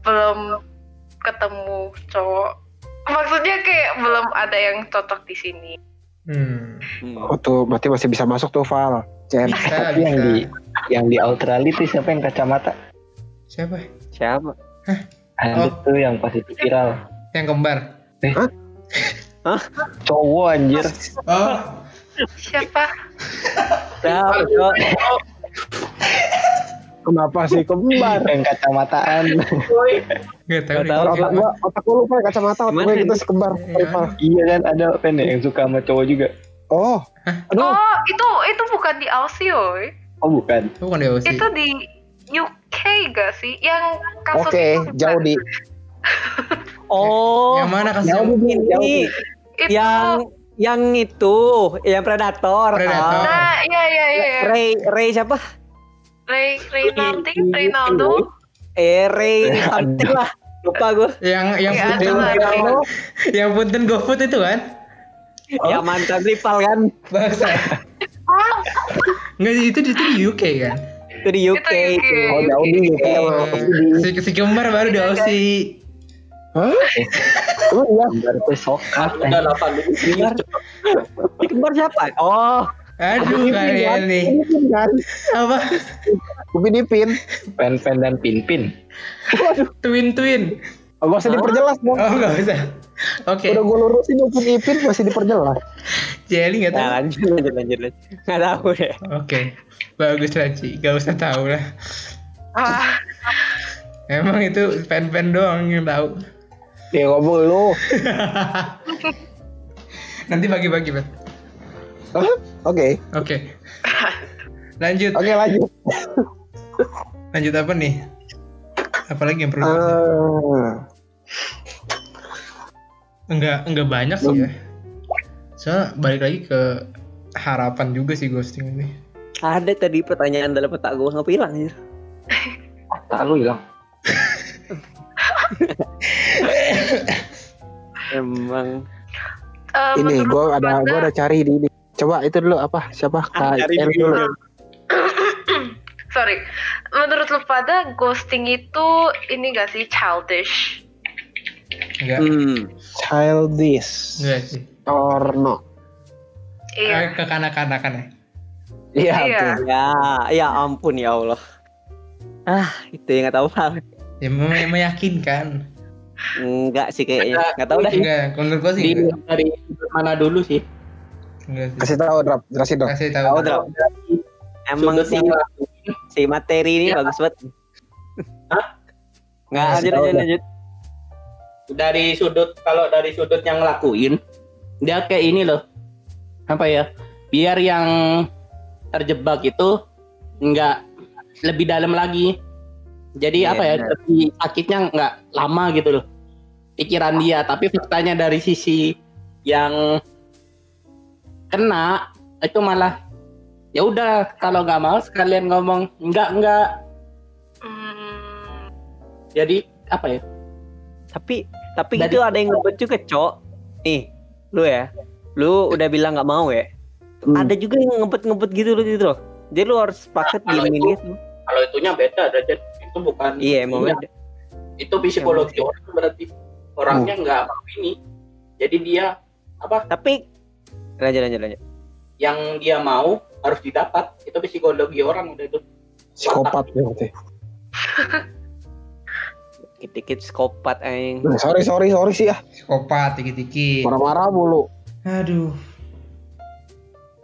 belum ketemu cowok. Maksudnya kayak belum ada yang cocok di sini. Hmm. oh tuh berarti masih bisa masuk tuh Val Jen Bisa, Tapi yang di yang di Australia itu siapa yang kacamata Siapa? siapa ada Oh. tuh yang pas itu viral Yang kembar. cowok anjir Oh, Siapa? siapa? kenapa sih kembar yang kacamataan nggak tahu. Deh. tahu. otak gua otak gua lupa ya, kacamata otak gua ini? kita sekembar Iya. Iya kan ada pen ya yang suka sama cowok juga oh aduh Oh, itu itu bukan di Aussie, oi. oh bukan Itu bukan di Aussie. Itu di UK gak sih? Yang kasus oke itu jauh di oh Yang mana kasusnya? jauh di jauh di ini Itu yang yang itu, yang predator. Predator. Ah. Nah, iya iya iya. iya. Ray Ray siapa? Ray Ronaldinho, Ronaldo. Eh Ray something lah. Lupa gue. Yang yang Ya, punten itulah, Ray. yang punten GoFood itu kan? Yang mantan rival kan. Bangsa. Nggak itu itu di UK kan? Itu di UK. Itu UK. Oh jauh di UK sama Si, si Kembar baru di Aussie. Hah? Emang iya? Gambar tuh sokat. Udah 8 menit. Di kembar siapa? Oh, Aduh kalian nih. Kan? Apa? Upin Ipin. Pen-pen dan pin-pin. Twin twin. Oh, gak usah diperjelas dong. Oh nggak usah. Oke. Udah gue lurusin Upin Ipin masih diperjelas. Jelly nggak tahu. nah, lanjut lanjut lanjut. lanjut. Nggak tahu deh. Oke. Bagus lah Ci. Gak usah tahu lah. Ah, Emang itu fan-fan doang yang tahu. Ya ngomong lu. Nanti bagi-bagi, Bet. Hah? Oke. Oke. Lanjut. Oke lanjut. Lanjut apa nih? Apalagi yang perlu? Ah, enggak enggak banyak sih ya. Soalnya balik lagi ke harapan juga sih ghosting ini. Ada tadi pertanyaan dalam otak gue nggak hilang ya. Tak lu hilang. Emang eh, ini gue ada gue ada cari di ini. Coba itu dulu apa? Siapa? Kak Cari L dulu. sorry. Menurut lu pada ghosting itu ini gak sih childish? Enggak. hmm. Childish Enggak sih. or no? Iya. Eh, Kekanak-kanakan ya. Iya Iya. Ya, ya ampun ya Allah. Ah, itu yang nggak tahu hal. Ya meyakinkan. Enggak sih kayaknya. Nggak tahu dah. Enggak, menurut gua sih Di enggak. dari mana dulu sih? Kasih tahu drop, jelasin dong. Kasih Tahu tahu. Drap. Emang si si materi ini Iya. bagus banget. Nggak Kasih lanjut tahu lanjut dari sudut kalau dari sudut yang ngelakuin dia kayak ini loh apa ya biar yang terjebak itu nggak lebih dalam lagi jadi Iya, apa ya benar. lebih sakitnya nggak lama gitu loh pikiran dia tapi faktanya dari sisi yang kena itu malah ya udah kalau nggak mau sekalian ngomong enggak enggak Hmm, jadi apa ya Tapi tapi Dari- itu ada yang ngebet juga, Cok. Nih, lu ya. Lu udah bilang nggak mau ya. Hmm. Ada juga yang ngebet-ngebet gitu loh gitu loh. Jadi lu harus paket Kalau diemin itu- gitu. kalau itunya beda derajat itu bukan Iya, emang Iya. beda. itu psikologi orang berarti orangnya nggak mau ini jadi dia apa Tapi lanjut lanjut lanjut. yang dia mau harus didapat itu psikologi orang udah itu Psikopat ya berarti. Dikit-dikit skopat aing. Nah, sorry sorry sorry sih ya. Psikopat dikit-dikit. Marah-marah mulu. Aduh.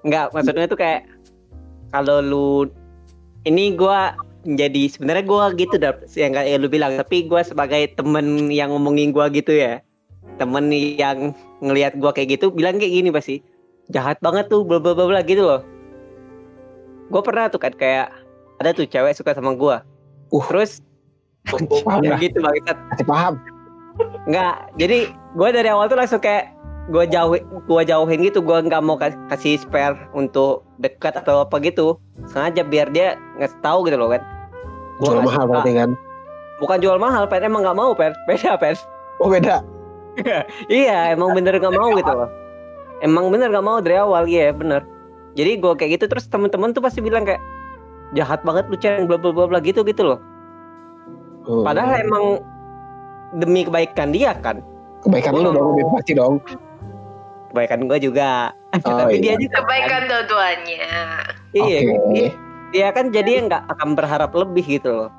Enggak, maksudnya tuh kayak kalau lu ini gua jadi sebenarnya gua gitu dah yang kayak lu bilang tapi gua sebagai temen yang ngomongin gua gitu ya temen yang ngelihat gua kayak gitu bilang kayak gini pasti jahat banget tuh bla bla bla gitu loh gua pernah tuh kan kayak ada tuh cewek suka sama gua Uh. terus Paham ya gitu banget paham. Enggak, jadi gue dari awal tuh langsung kayak gue jauhin, gue jauhin gitu, gue nggak mau kas- kasih spare untuk dekat atau apa gitu, sengaja biar dia nggak tahu gitu loh kan. Gua Jual nggak mahal suka. berarti kan. Bukan jual mahal, pen emang nggak mau pen, beda pen. Oh beda. iya, emang bener nggak mau gitu loh. Emang bener nggak mau dari awal, iya bener. Jadi gue kayak gitu terus temen-temen tuh pasti bilang kayak jahat banget lu ceng bla bla bla bla gitu gitu loh. Oh. Padahal emang demi kebaikan dia kan. kebaikan lu dong lebih pasti dong. Kebaikan gue juga. Oh, Tapi iya. dia juga kan. kebaikan dua-duanya. Iya, Oke. dia, dia kan jadi nggak akan berharap lebih gitu loh.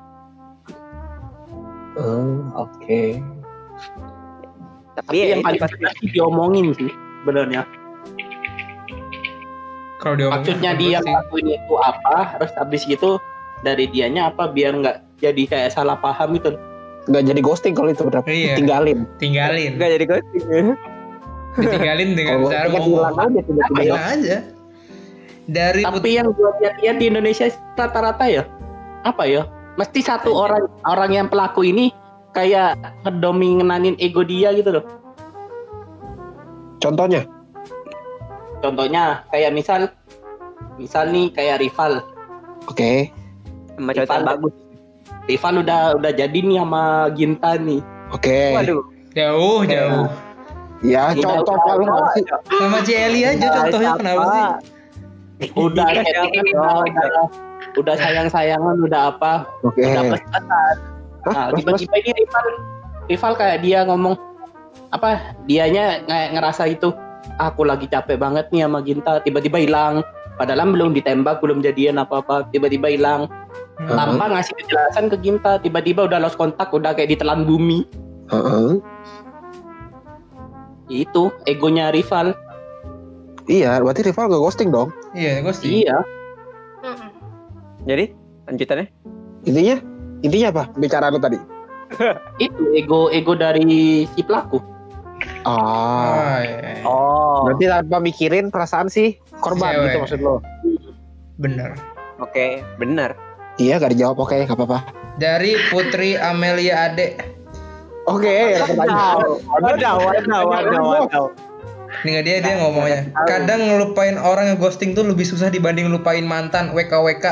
Hmm, Oke. Tapi, tapi ya yang itu paling pasti pasti diomongin sih sebenarnya Kalau dia maksudnya dia ngelakuin itu apa terus habis gitu dari dianya apa biar nggak jadi kayak salah paham gitu Nggak jadi ghosting kalau itu berarti. Iya. Tinggalin. tinggalin. nggak jadi ghosting. Ditinggalin dengan Kalau cara ngomong. aja tiba-tiba. Aja. Dari tapi yang gue lihat-lihat di Indonesia rata-rata ya apa ya mesti satu orang orang yang pelaku ini kayak ngedominanin ego dia gitu loh Contohnya. contohnya kayak misal misal nih kayak rival Oke. Yang Rival. bagus. rival udah udah jadi nih sama Ginta nih Oke. Waduh. Jauh, jauh. Ya, Udah, contoh sih. Sama Jelly aja contohnya kenapa sih? udah kayak siapa? udah, udah, udah sayang sayangan udah apa Oke. udah pesan Nah, tiba-tiba ini rival rival kayak dia ngomong apa dianya kayak ngerasa itu "Ah, aku lagi capek banget nih sama Ginta tiba-tiba hilang padahal belum ditembak belum jadian apa-apa tiba-tiba hilang Hmm. tanpa ngasih kejelasan ke Ginta tiba-tiba udah lost kontak udah kayak ditelan bumi Heeh. itu egonya rival Iya, berarti rival gak ghosting dong. Iya, sih. iya. Jadi lanjutannya? Intinya, intinya apa? Bicara lu tadi. itu ego ego dari si pelaku Ah. Oh, iya. Oh. Berarti tanpa mikirin perasaan sih korban Cewek. gitu maksud lo. Bener. Oke, benar. Iya, gak dijawab. Oke, gak apa-apa. Dari Putri Amelia Ade. Oke, ada pertanyaan. Waduh, waduh, waduh, waduh. Nih nggak dia dia ngomongnya. Kadang ngelupain orang yang ghosting tuh lebih susah dibanding lupain mantan WKWK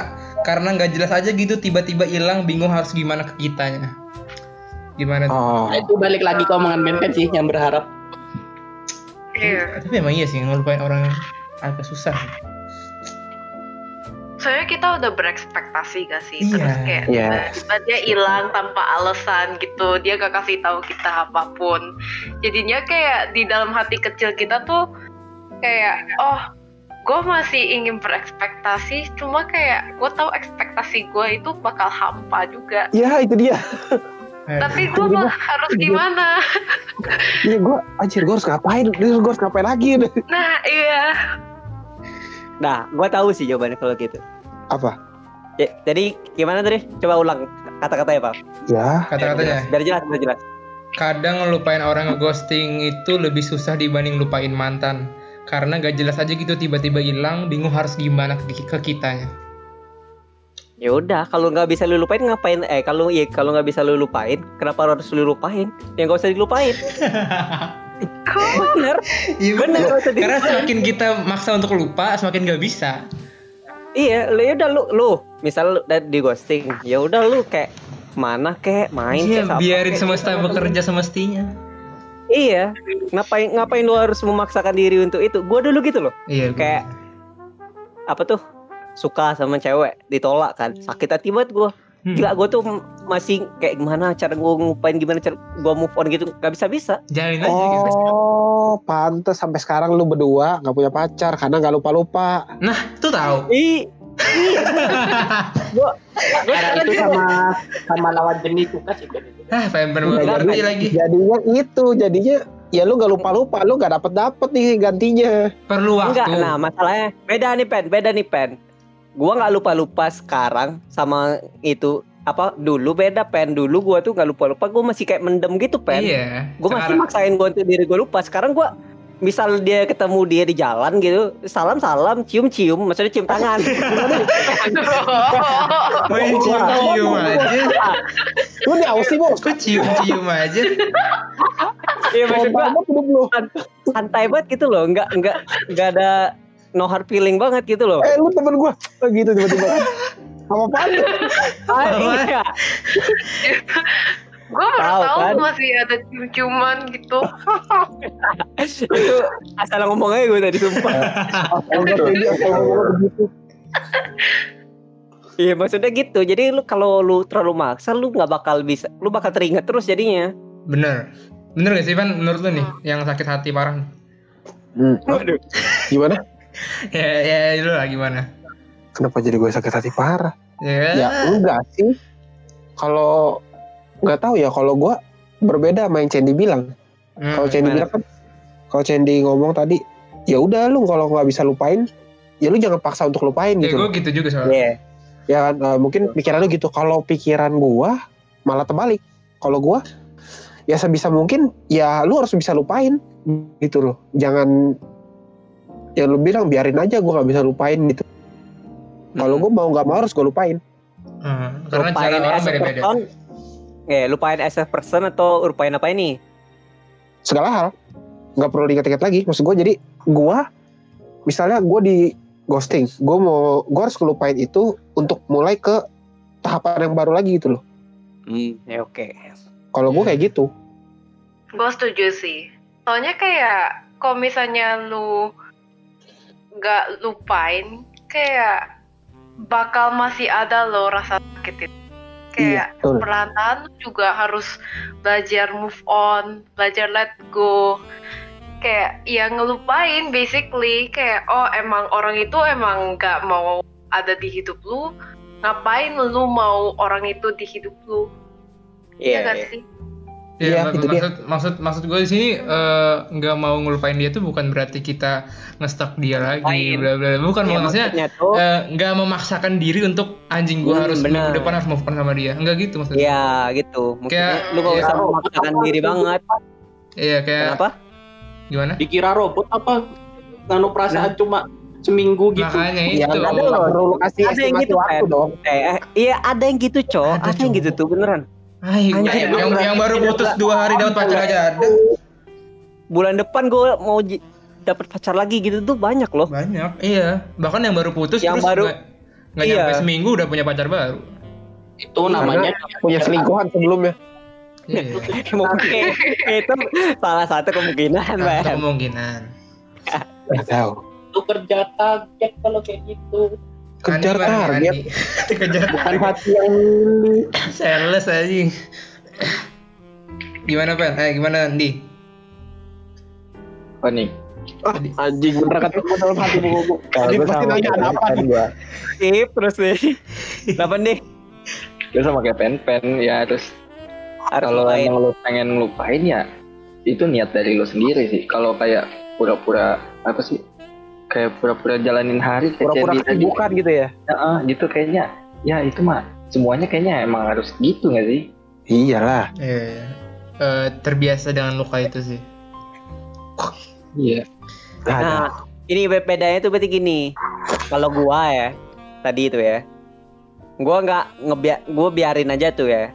karena nggak jelas aja gitu tiba-tiba hilang bingung harus gimana ke kitanya. Gimana tuh? Oh, Nah, itu balik lagi ke omongan Ben kan sih yang berharap Iya. Tapi emang iya sih ngelupain orang agak susah. Soalnya kita udah berekspektasi gak sih? Iya. Terus kayak Iya. tiba-tiba dia hilang tanpa alasan gitu. Dia gak kasih tahu kita apa pun. Jadinya kayak di dalam hati kecil kita tuh kayak oh gue masih ingin berekspektasi cuma kayak gue tahu ekspektasi gue itu bakal hampa juga ya itu dia. Tapi gue mah harus gimana Iya, gue anjir gue harus ngapain? Gue harus ngapain lagi? nah iya Nah, gua tahu sih jawabannya kalau gitu. Apa? Ya, jadi gimana tadi? Coba ulang kata-katanya, Pak. Ya, Kata-katanya. Biar jelas, biar jelas. Kadang ngelupain orang ngeghosting itu lebih susah dibanding lupain mantan. Karena gak jelas aja gitu tiba-tiba hilang, bingung harus gimana ke, ke kitanya. Ya udah, kalau nggak bisa lu lupain ngapain? Eh, kalau iya kalau nggak bisa lu lupain, kenapa harus lu lupain? Ya nggak usah dilupain. Bener. Iya Bener, bener. nggak usah Karena semakin kita maksa untuk lupa, semakin gak bisa. Iya, lu ya udah lu lu misal di ghosting, ya udah lu kayak mana kek main Iya, kek, apa biarin kek. semesta bekerja semestinya. Iya. Ngapain ngapain lu harus memaksakan diri untuk itu? Gua dulu gitu loh. Iya, Kayak apa tuh? Suka sama cewek, ditolak kan. Sakit hati banget gua. Hmm. Gila gua tuh masih kayak gimana cara gua ngupain gimana cara gua move on gitu nggak bisa bisa Jalin aja gitu. Oh, pantes sampai sekarang lu berdua nggak punya pacar karena nggak lupa-lupa. Nah, tuh tahu. Karena sekarang itu gitu. sama sama lawan jenis suka sih. Ah, pengen bener jadi. lagi. Jadinya itu, jadinya ya lu nggak lupa-lupa, lu nggak dapet dapet nih gantinya. Perlu waktu. enggak nah masalahnya beda nih pen beda nih pen gua nggak lupa lupa sekarang sama itu apa dulu beda pen dulu gua tuh nggak lupa lupa gua masih kayak mendem gitu pen Iya. masih Sekarang- maksain gue untuk diri gue lupa sekarang gue misal dia ketemu dia di jalan gitu salam salam cium cium maksudnya cium tangan Main cium-cium aja. Lu di Aussie bos, Kok cium-cium aja? Iya maksud lu. santai banget gitu loh nggak nggak nggak ada no hard feeling banget gitu loh Eh lu temen gua, oh, gitu tiba-tiba. Apa apaan? ah, iya gue baru Tahu, kan? masih ada cium-ciuman gitu itu asal ngomong aja gue tadi sumpah begitu. iya maksudnya gitu jadi lu kalau lu terlalu maksa lu nggak bakal bisa lu bakal teringat terus jadinya Bener. Bener gak sih, Van? Menurut lu nih, yang sakit hati parah? Waduh. Gimana? Ya, ya, lu lah gimana? Kenapa jadi gue sakit hati parah? Ya, Ya enggak sih. Kalau nggak tahu ya kalau gue berbeda sama yang Cendi bilang. Hmm, Kalau Cendi bilang kan, kalau Cendi ngomong tadi, ya udah lu kalau nggak bisa lupain, ya lu jangan paksa untuk lupain Ya, gitu. gue gitu juga soalnya. iya Ya kan, eh, mungkin pikiran lu gitu. Kalau pikiran gua malah terbalik. Kalau gua ya sebisa mungkin ya lu harus bisa lupain gitu loh. Jangan ya lu bilang biarin aja gua nggak bisa lupain gitu. Kalau gua mau nggak mau harus gua lupain. Hmm, karena cara lupain orang as a beda-beda. person ya lupain as a person atau lupain apa ini Segala hal nggak perlu diingat-ingat lagi. Maksud gua jadi gua misalnya gue di ghosting gue mau gue harus ngelupain itu untuk mulai ke tahapan yang baru lagi gitu loh Hmm, ya oke. kalau gue kayak gitu Gue setuju sih. Soalnya kayak kalau misalnya lu nggak lupain, kayak bakal masih ada loh rasa sakit itu. iya Kayak betul perlahan juga harus belajar move on, belajar let go. Kayak ya ngelupain basically kayak oh emang orang itu emang nggak mau ada di hidup lu. Ngapain lu mau orang itu di hidup lu? Iya. Iya kan iya. sih? Iya, Ya, mak- itu dia. maksud maksud maksud gue di sini eh, nggak mau ngelupain dia tuh bukan berarti kita ngestak dia lagi, bla bla. Bukan Iya, maksudnya eh, nggak memaksakan diri untuk anjing gue Hmm, harus benar. minggu depan harus move on sama dia. Enggak gitu maksudnya. Iya gitu. Maksudnya Kayak- lu gak iya. usah memaksakan diri banget. Iya kayak Kenapa? gimana? Dikira robot apa? Nganu perasaan cuma seminggu gitu. Makanya ya itu. ada loh perlu lu kasih Ada yang gitu, waktu Pen. dong Eh, eh, iya ada yang gitu, Cok. Ada, Ada, yang gitu tuh beneran. Ay, Anjir, yang, yang, baru putus dua hari dapat pacar aja ada. Bulan depan gue mau j- dapet pacar lagi gitu tuh banyak loh. Banyak. Iya. Bahkan yang baru putus Yang terus baru- nggak iya. nyampe seminggu udah punya pacar baru. Itu namanya punya selingkuhan sebelumnya Iya. Mungkin itu salah satu kemungkinan, Ben. kemungkinan. tahu itu kerja target kalau kayak gitu. Kejar target. Kejar bukan hati yang Sales aja. Gimana Pen? Eh gimana Andi? Apa nih? ah, anjing bener ketemu dalam hati buku Tadi pasti nanya ada apa nih gua. Skip terus nih. Kenapa nih? Gue sama kayak pen-pen ya terus kalau emang lu pengen ngelupain ya itu niat dari lu sendiri sih. Kalau kayak pura-pura apa sih? Kayak pura-pura jalanin hari kayak pura-pura kesibukan gitu ya Heeh, gitu kayaknya. Ya itu mah semuanya kayaknya emang harus gitu gak sih? iyalah Iya. Eh, terbiasa dengan luka itu sih. Iya. Nggak ada. Nah, ini be- bedanya tuh berarti gini. Kalau gua ya, tadi itu ya. Gua nggak ngebiar gua biarin aja tuh ya.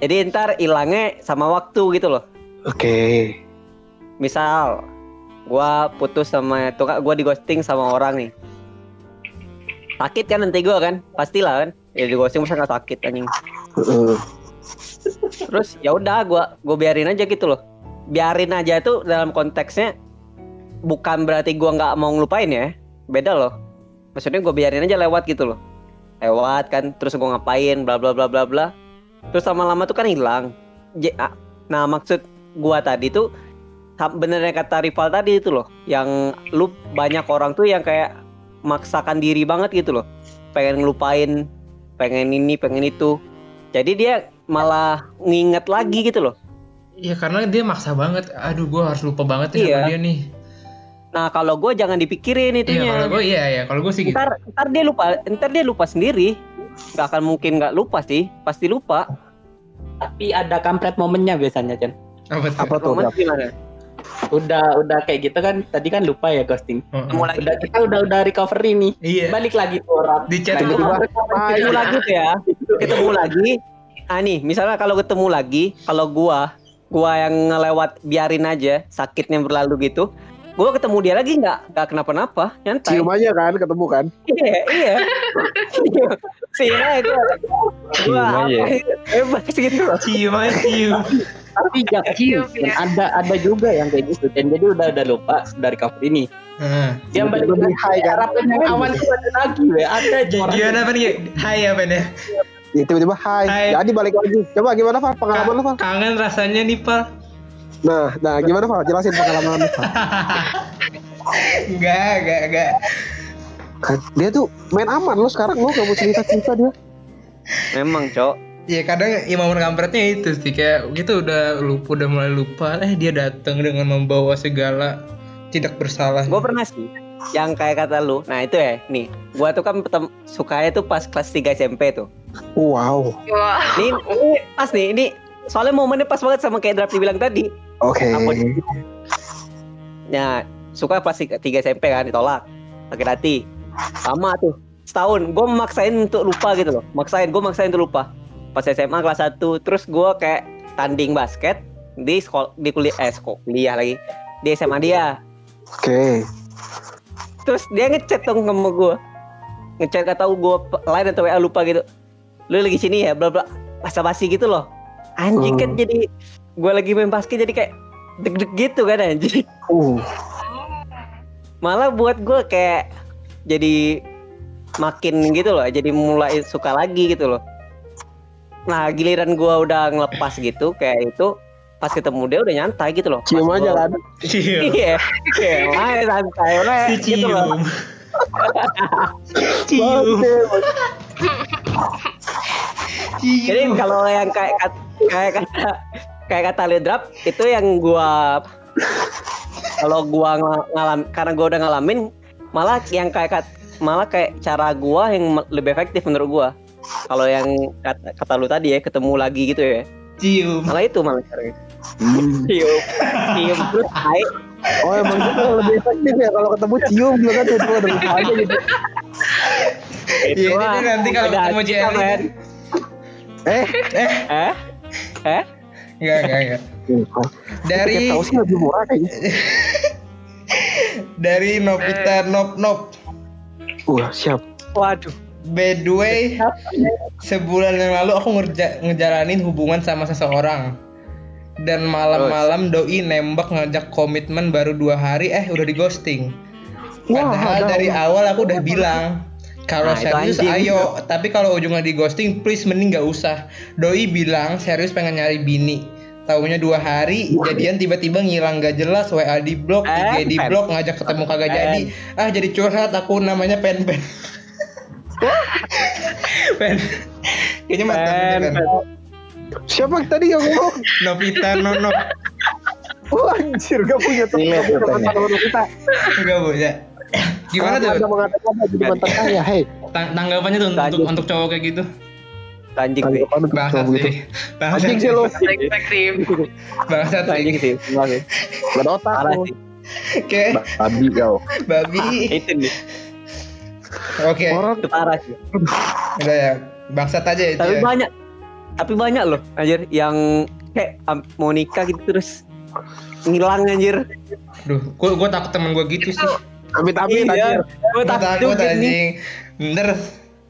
Jadi ntar hilangnya sama waktu gitu loh. oke Misal gua putus sama tuh gua di ghosting sama orang nih. Sakit kan nanti gua kan? Pastilah kan. Ya di ghosting masa nggak sakit anjing. Terus ya udah gua gua biarin aja gitu loh. Biarin aja tuh dalam konteksnya bukan berarti gua nggak mau ngelupain ya. Beda loh. Maksudnya gua biarin aja lewat gitu loh. Lewat kan terus gua ngapain bla bla bla bla bla. Terus lama-lama tuh kan hilang. Ah, Nah, maksud gua tadi tuh benernya kata rival tadi itu loh, yang lu banyak orang tuh yang kayak maksakan diri banget gitu loh. Pengen ngelupain, pengen ini, pengen itu. Jadi dia malah nginget lagi gitu loh. Iya karena dia maksa banget. Aduh gue harus lupa banget nih Iya. sama dia nih. Nah kalau gue jangan dipikirin Iya itunya. kalau gue iya ya. Kalau gue sih gitu. ntar, ntar dia lupa, ntar dia lupa sendiri. Gak akan mungkin nggak lupa sih, pasti lupa. Tapi ada kampret momennya biasanya, Chan. Apa tuh? apa tuh Momen gimana? Udah udah kayak gitu kan tadi kan lupa ya ghosting. Ketemu lagi, Udah kita udah udah recovery nih. Iya. Balik lagi tuh orang. Di chat Nah, itu. tiba-tiba ketemu lagi tuh ya, ketemu lagi. Ah nih, misalnya kalau ketemu lagi, kalau gua, gua yang ngelewat biarin aja sakitnya berlalu gitu. Gua ketemu dia lagi nggak nggak kenapa-napa, nyantai. cium aja kan ketemu kan Iya, iya. Sih, itu. Cium aja. hebat gitu loh. Cium aja cium. Tapi Cium, Dan ya. ada ada juga yang kayak gitu. Dan jadi udah udah lupa dari recovery ini. Heeh. Dia balik lagi high kan yang awan tuh ada lagi, we. Ada. Gimana apa nih? Hai apa nih? Ya, tiba-tiba hai. Hai. jadi balik lagi coba gimana Val pengalaman lu Val Kangen rasanya nih Pak. Nah nah gimana Val jelasin pengalaman lu Val Enggak, enggak, enggak. Dia tuh main aman lo sekarang lo gak mau cerita cerita dia Memang, Cok. Ya kadang ya momen kampretnya itu sih kayak gitu udah lupa udah mulai lupa eh dia datang dengan membawa segala tidak bersalah. Gue pernah sih yang kayak kata lu. Nah, itu ya. Nih, gua tuh kan petem, sukanya tuh pas kelas 3 SMP tuh. wow. Ini, ini pas nih, ini soalnya momennya pas banget sama kayak Draft dibilang tadi. Oke Apa Ya, suka pas 3 SMP kan ditolak. Sakit hati. Sama tuh. Setahun gue memaksain untuk lupa gitu loh. Maksain, gue maksain untuk lupa. Pas SMA kelas 1 terus gue kayak tanding basket di sekolah di kuliah eh kuliah lagi di SMA dia. oke terus dia ngechat dong sama gue ngechat tahu gue lain atau WA lupa gitu lu lagi sini ya bla bla basa basi gitu loh anjing kan Hmm. jadi gue lagi main basket jadi kayak deg-deg gitu kan anjing Uh, malah buat gue kayak jadi makin gitu loh jadi mulai suka lagi gitu loh nah giliran gue udah ngelepas gitu kayak itu pas ketemu dia udah nyantai gitu loh cium aja kan. Cium. iya iya main santai Si gitu loh cium. Cium. jadi kalau yang kayak kayak kata kayak kata Ledrap itu yang gua kalau gua ng- ngalam karena gua udah ngalamin malah yang kayak kat- malah kayak cara gua yang lebih efektif menurut gua. Kalau yang kata, kata lu tadi ya ketemu lagi gitu ya. Cium. malah itu malah caranya Hmm. cium. Cium. Terus hai Oh emang gitu lebih efektif ya kalau ketemu cium juga kan tuh ada aja gitu. Ini mah nanti kalau ketemu JL men. Eh, Eh, eh? Eh enggak, enggak, enggak. Dari Kayak tahu sih lebih murah kayaknya. dari Novita Nop Nop. Wah siap. waduh By the way, sebulan yang lalu aku ngerja, ngejalanin hubungan sama seseorang. Dan malam-malam doi nembak ngajak komitmen baru dua hari, eh udah di ghosting. Padahal ada- dari awal aku udah bilang kalau Nah, serius anjing. ayo, tapi kalau ujungnya di ghosting please mending gak usah. Doi bilang serius pengen nyari bini. Taunya dua hari, jadian tiba-tiba ngilang gak jelas, WA di blok, Eh, IG di blok, ngajak ketemu kagak Pen. jadi. Ah jadi curhat aku namanya Pen Pen. pen. Kayaknya mantan Pen, Pen. Siapa tadi yang ngomong? Novita Nono. Wah anjir gak punya teman Iya, gak punya ya. Gimana Ada tuh? mengatakan ada jadi mantan kaya, hei. Tang- tanggapannya tuh untuk, untuk cowok kayak gitu? anjing sih Bangsat cowok gitu. sih. Bangsat Anjing sih. Bangsat anjing sih. sih enggak sih Gak ada otak. parah lo. sih Oke, Babi kau. babi. itu nih Oke, Orang parah sih udah ya. Bangsat aja itu tapi ya. banyak tapi banyak loh anjir yang kayak mau nikah gitu terus ngilang anjir Duh, gua, gua takut temen gua gitu sih. Amit-amit Iya, anjir. gue Gua takut takut anjing. Bener.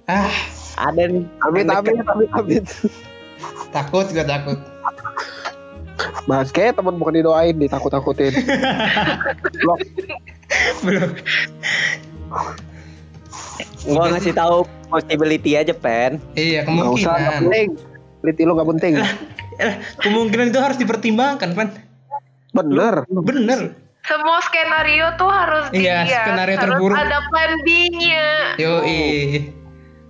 Ah, ada nih Amit-amit, amit-amit. takut gua takut. Bahas kayak teman bukan didoain, ditakut-takutin. Belum. gua ngasih tahu possibility aja pen Iya, Gak usah, gak kemungkinan. penting. Liti lo gak penting. Eh, kemungkinan itu harus dipertimbangkan, Pan. Bener. Bener. Semua skenario tuh harus Iya, dilihat. skenario harus terburuk. ada plan B-nya. Yoi.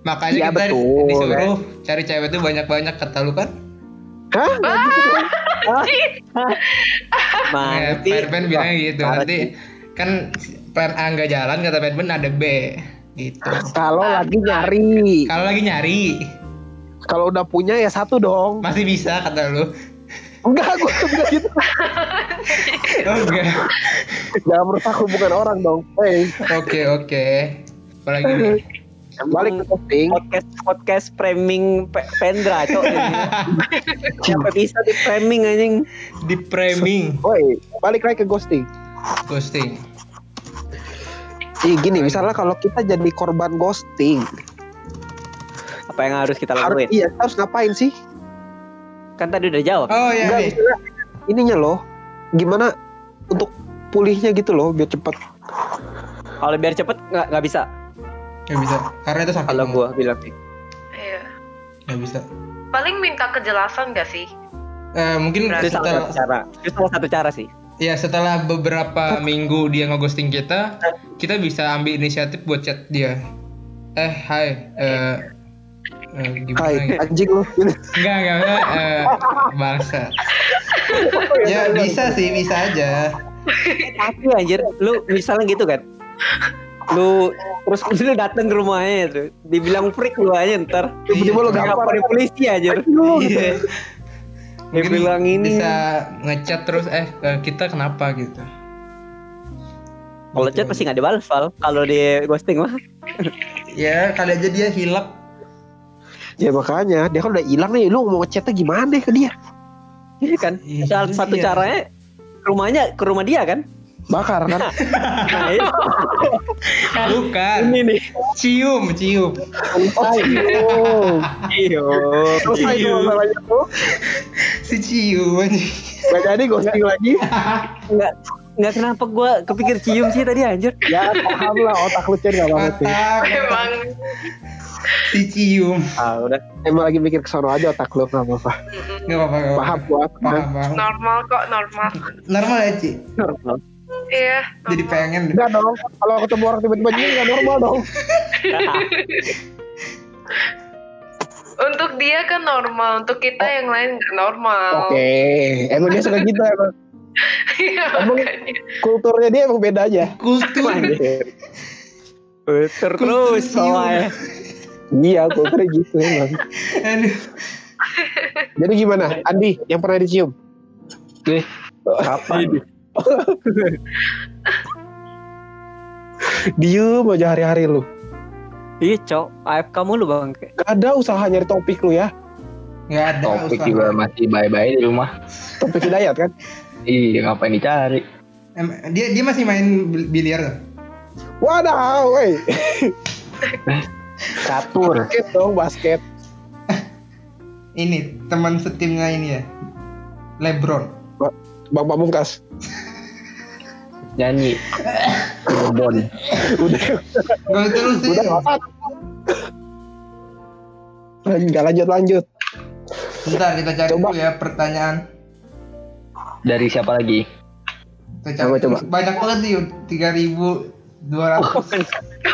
Makanya Iya, kita betul, disuruh cari cewek itu banyak-banyak kata lu kan? Hah? nah Eh, nanti Pen Pen bilangnya gitu. Nanti sih. kan plan A nggak jalan kata Pen Pen ada B gitu. Kalau lagi nyari. Kalau lagi nyari Kalau udah punya ya satu dong. masih bisa kata lu. Enggak, gue enggak gitu. Enggak. Jangan merusak hubungan orang dong. Hey, Oke oke. Apalagi nih? balik ke posting. podcast podcast framing pe- Pendra cok siapa bisa di framing anjing di framing Woi, balik lagi ke ghosting. ghosting. Ih gini, misalnya kalau kita jadi korban ghosting, apa yang harus kita harus lakuin iya harus ngapain sih? Kan tadi udah jawab Oh iya Enggak, misalnya ininya loh, gimana untuk pulihnya gitu loh biar cepet. kalau biar cepet nggak nggak bisa Nggak bisa. Karena itu sakit. kalau gua bilang sih Iya. Nggak bisa. Paling minta kejelasan gak sih? Eh, mungkin itu salah setelah satu cara itu salah satu cara sih ya setelah beberapa minggu dia ngeghosting kita, kita bisa ambil inisiatif buat chat dia. Eh, hai. Eh, eh, gimana Hai, gitu? anjing lo. Enggak, enggak, enggak. Eh, bangsa. ya bisa sih, bisa aja. tapi anjir lu misalnya gitu kan lu terus lu dateng ke rumahnya tuh dibilang freak lu aja ntar Tiba-tiba Iya. gampar. pada polisi aja Iya. Dia bilang ini. bisa ngechat terus eh kita kenapa gitu. kalau Gitu chat pasti nggak dibalas Val kalau di ghosting mah Ya kali aja dia hilap. Ya makanya dia kan udah hilang nih, lu mau ngechatnya gimana deh ke dia? iya kan Iya, salah iya. satu caranya rumahnya ke rumah dia kan Bakar kan? Nah, itu. Bukan. ini nih. Cium, cium. Oh, cium. Iyo. Selesai tuh masalahnya tuh. Si cium. Gak jadi ghosting lagi. Enggak Enggak kenapa gua kepikir cium sih tadi anjir. Ya paham lah otak lu Cen gak banget sih. Otak, Memang si cium. Ah, udah. Emang lagi mikir kesono aja otak lu gak apa-apa. Gak apa-apa. Paham apa-apa. gua. Paham, paham. normal kok normal. Normal ya, Ci? Iya. Jadi normal. pengen. Enggak dong. Kalau ketemu orang tiba-tiba gini gak normal dong. Untuk dia kan normal, untuk kita yang lain nggak normal. Oke. Emang dia suka gitu emang. Iya Emang-. Kulturnya dia emang beda aja. Kultur. Puter terus soalnya. Iya kulturnya gitu emang. Aduh. Jadi gimana? Andi yang pernah dicium? Nih, kapan? Diem aja hari-hari lu. Iya, Cok. AFK mulu Bang. Gak ada usaha nyari topik lu ya. Gak ada Topik usaha. juga masih bye-bye di rumah. Topik hidayat kan? Iya, ngapain dicari? Em, dia dia masih main bil- biliar tuh. Wadah, woi. Catur. Basket dong, basket. Ini teman setimnya ini ya. Lebron. Bang Pamungkas. Nyanyi. Cirebon. Udah, Gak terus sih. udah lanjut, lanjut. Bentar kita cari Coba. dulu ya pertanyaan. Dari siapa lagi? Coba, coba. Banyak banget sih 3200.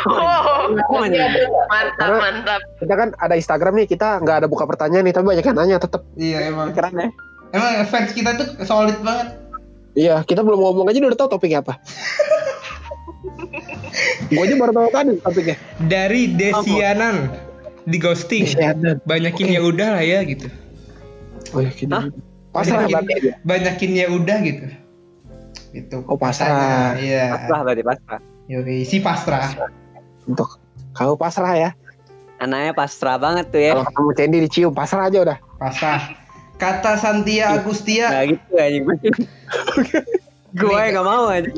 Oh, Mana? mantap Karena- mantap. Kita kan ada Instagram nih, kita nggak ada buka pertanyaan nih, tapi banyak yang nanya tetap. Iya emang. Keren ya. Emang fans kita tuh solid banget. Iya, kita belum ngomong aja udah tahu topiknya apa. Gue aja baru tahu tadi topiknya. Dari Desianan di ghosting. Desianan. Banyakin ya udah lah ya gitu. Oh ya, gitu. Hah? Pasrah banyakin, aja. banyakin ya udah gitu. Itu. Oh, pasrah. Iya. Pasrah berarti pasrah. Yoi, si pasrah. Untuk kamu pasrah ya. Anaknya pasrah banget tuh ya. Kalau ketemu Cendi dicium, pasrah aja udah. Pasrah. Kata Santia Agustia. Nah gitu anjing. Gue nggak mau anjing.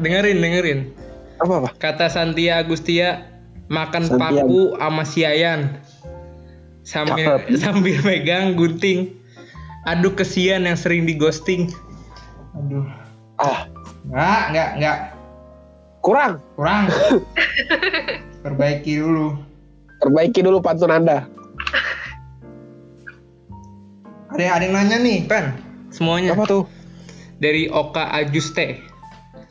Dengerin, dengerin. Apa apa? Kata Santia Agustia makan Santia. paku sama si Yayan sambil sambil megang gunting. Aduh kesian yang sering di ghosting. Aduh. Ah, Enggak, enggak, enggak. kurang. Kurang. Perbaiki dulu. Perbaiki dulu pantun Anda. Ada yang ada yang nanya nih, Pen. Semuanya Apa tuh? dari Oka Ajuste.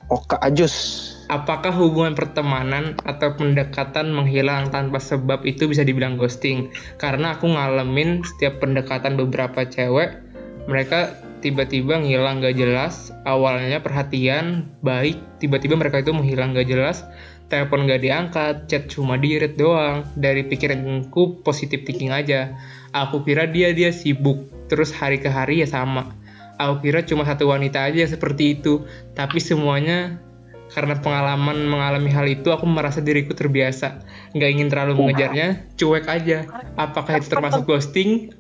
Oka Ajus. Apakah hubungan pertemanan atau pendekatan menghilang tanpa sebab itu bisa dibilang ghosting? Karena aku ngalamin setiap pendekatan beberapa cewek, mereka tiba-tiba ngilang gak jelas. Awalnya perhatian, baik, tiba-tiba mereka itu menghilang gak jelas. Telepon gak diangkat, chat cuma di read doang. Dari pikiranku positif thinking aja. Aku kira dia dia sibuk, terus hari ke hari ya sama. Aku kira cuma satu wanita aja seperti itu, tapi semuanya karena pengalaman mengalami hal itu aku merasa diriku terbiasa nggak ingin terlalu mengejarnya cuek aja apakah itu termasuk ghosting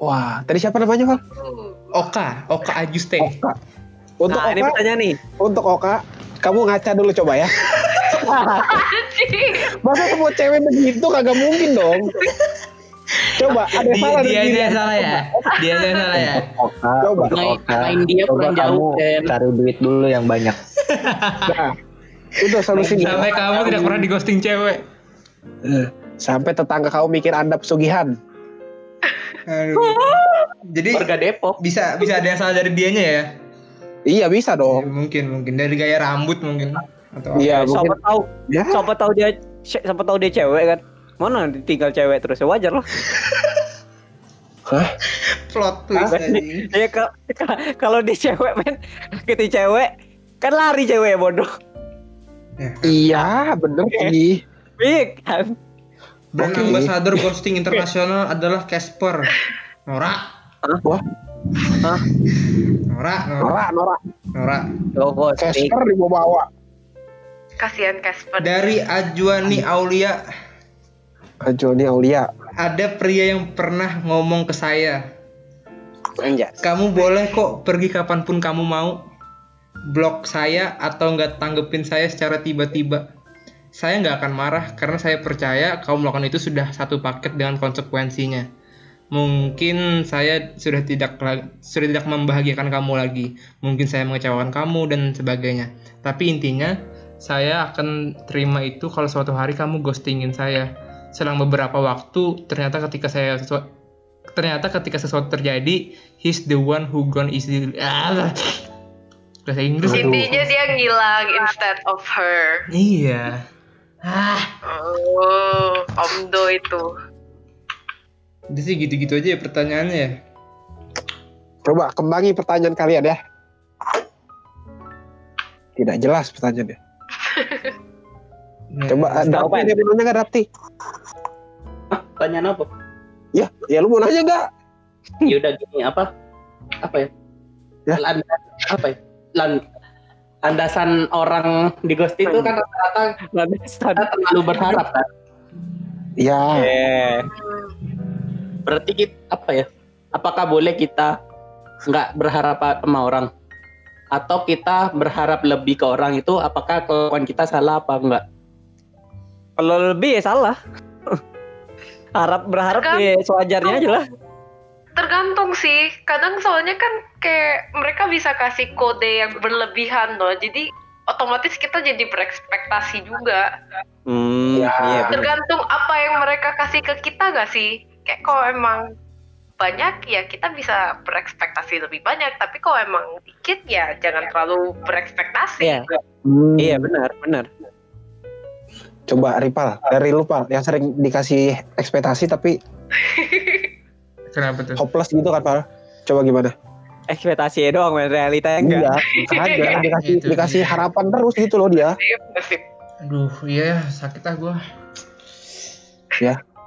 Wah, tadi siapa namanya, Val? Oka Oka Ajuste Oka. Untuk Nah ini Oka, pertanyaan nih. untuk Oka, kamu ngaca dulu coba ya. Masa semua cewek begitu kagak mungkin dong. Coba, ada dia, salah dia yang salah ya dia yang salah ya Oka, Coba. Main- Oka. main dia Coba kurang jauh, Ken. cari duit dulu yang banyak. Nah, itu solusinya. sampai kamu tidak pernah di ghosting cewek Sampai tetangga kamu mikir Anda pesugihan. Aduh. jadi Warga Depok. bisa bisa ada yang salah dari dianya ya Iya bisa Ya, dong. mungkin mungkin dari gaya rambut mungkin atau apa. Iya Siapa tahu Ya. siapa tahu dia siapa tahu dia cewek kan. Mana ditinggal cewek terus ya wajar lah. Hah? plot twist. Ya kalau kalau dia cewek men, kita cewek kan lari cewek bodoh. Iya bener sih. Iya kan. brand Oke. ambassador ghosting internasional adalah Casper Nora Wah, Hah? Nora Nora Nora, Nora. Nora. Casper dibawa. Kasihan Casper. dari Ajuani Aulia Joni Aulia. ada pria yang pernah ngomong ke saya Anjas. kamu boleh kok pergi kapan pun kamu mau blok saya atau nggak tanggepin saya secara tiba-tiba. Saya nggak akan marah karena saya percaya kamu melakukan itu sudah satu paket dengan konsekuensinya. Mungkin saya sudah tidak sudah tidak membahagiakan kamu lagi. Mungkin saya mengecewakan kamu dan sebagainya. Tapi intinya saya akan terima itu kalau suatu hari kamu ghostingin saya. Selang beberapa waktu ternyata ketika saya sesu- ternyata ketika sesuatu terjadi, he's the one who gone easily. Ah, bahasa Inggris. Intinya dia ngilang instead of her. Iya. Ah, Oh, Omdo itu. udah sih gitu-gitu aja ya pertanyaannya ya. Coba kembangi pertanyaan kalian ya. Tidak jelas pertanyaannya. Nah, Coba ada apa yang mau nanya nggak Dapti? Hah, tanyaan apa? Ya, ya lu mau nanya nggak? Ya udah gini apa? Apa ya? Ya. Landas, apa ya? Lan, landasan orang di ghost itu kan rata-rata Landasan. terlalu berharap kan. Ya, Eh, Berarti kita, apa ya? Apakah boleh kita nggak berharap sama orang? Atau kita berharap lebih ke orang itu apakah kelakuan kita salah apa enggak? Kalau lebih ya salah. Harap berharap ya sewajarnya aja lah. Tergantung sih. Kadang soalnya kan kayak mereka bisa kasih kode yang berlebihan loh. Jadi otomatis kita jadi berekspektasi juga. Hmm, Ya. iya. Tergantung apa yang mereka kasih ke kita gak sih? Kayak kalau emang banyak ya kita bisa berekspektasi lebih banyak. Tapi kalau emang dikit ya jangan terlalu berekspektasi. Iya, Hmm. iya benar, benar. Coba Ripal, dari lu Pal, yang sering dikasih ekspektasi tapi Kenapa tuh? hopeless gitu kan Pal? Coba gimana? Ekspektasi doang, men. realitanya enggak. Iya, makanya dikasih Itu dikasih dia. harapan terus gitu loh dia. Iya. Aduh, iya sakit ah gua.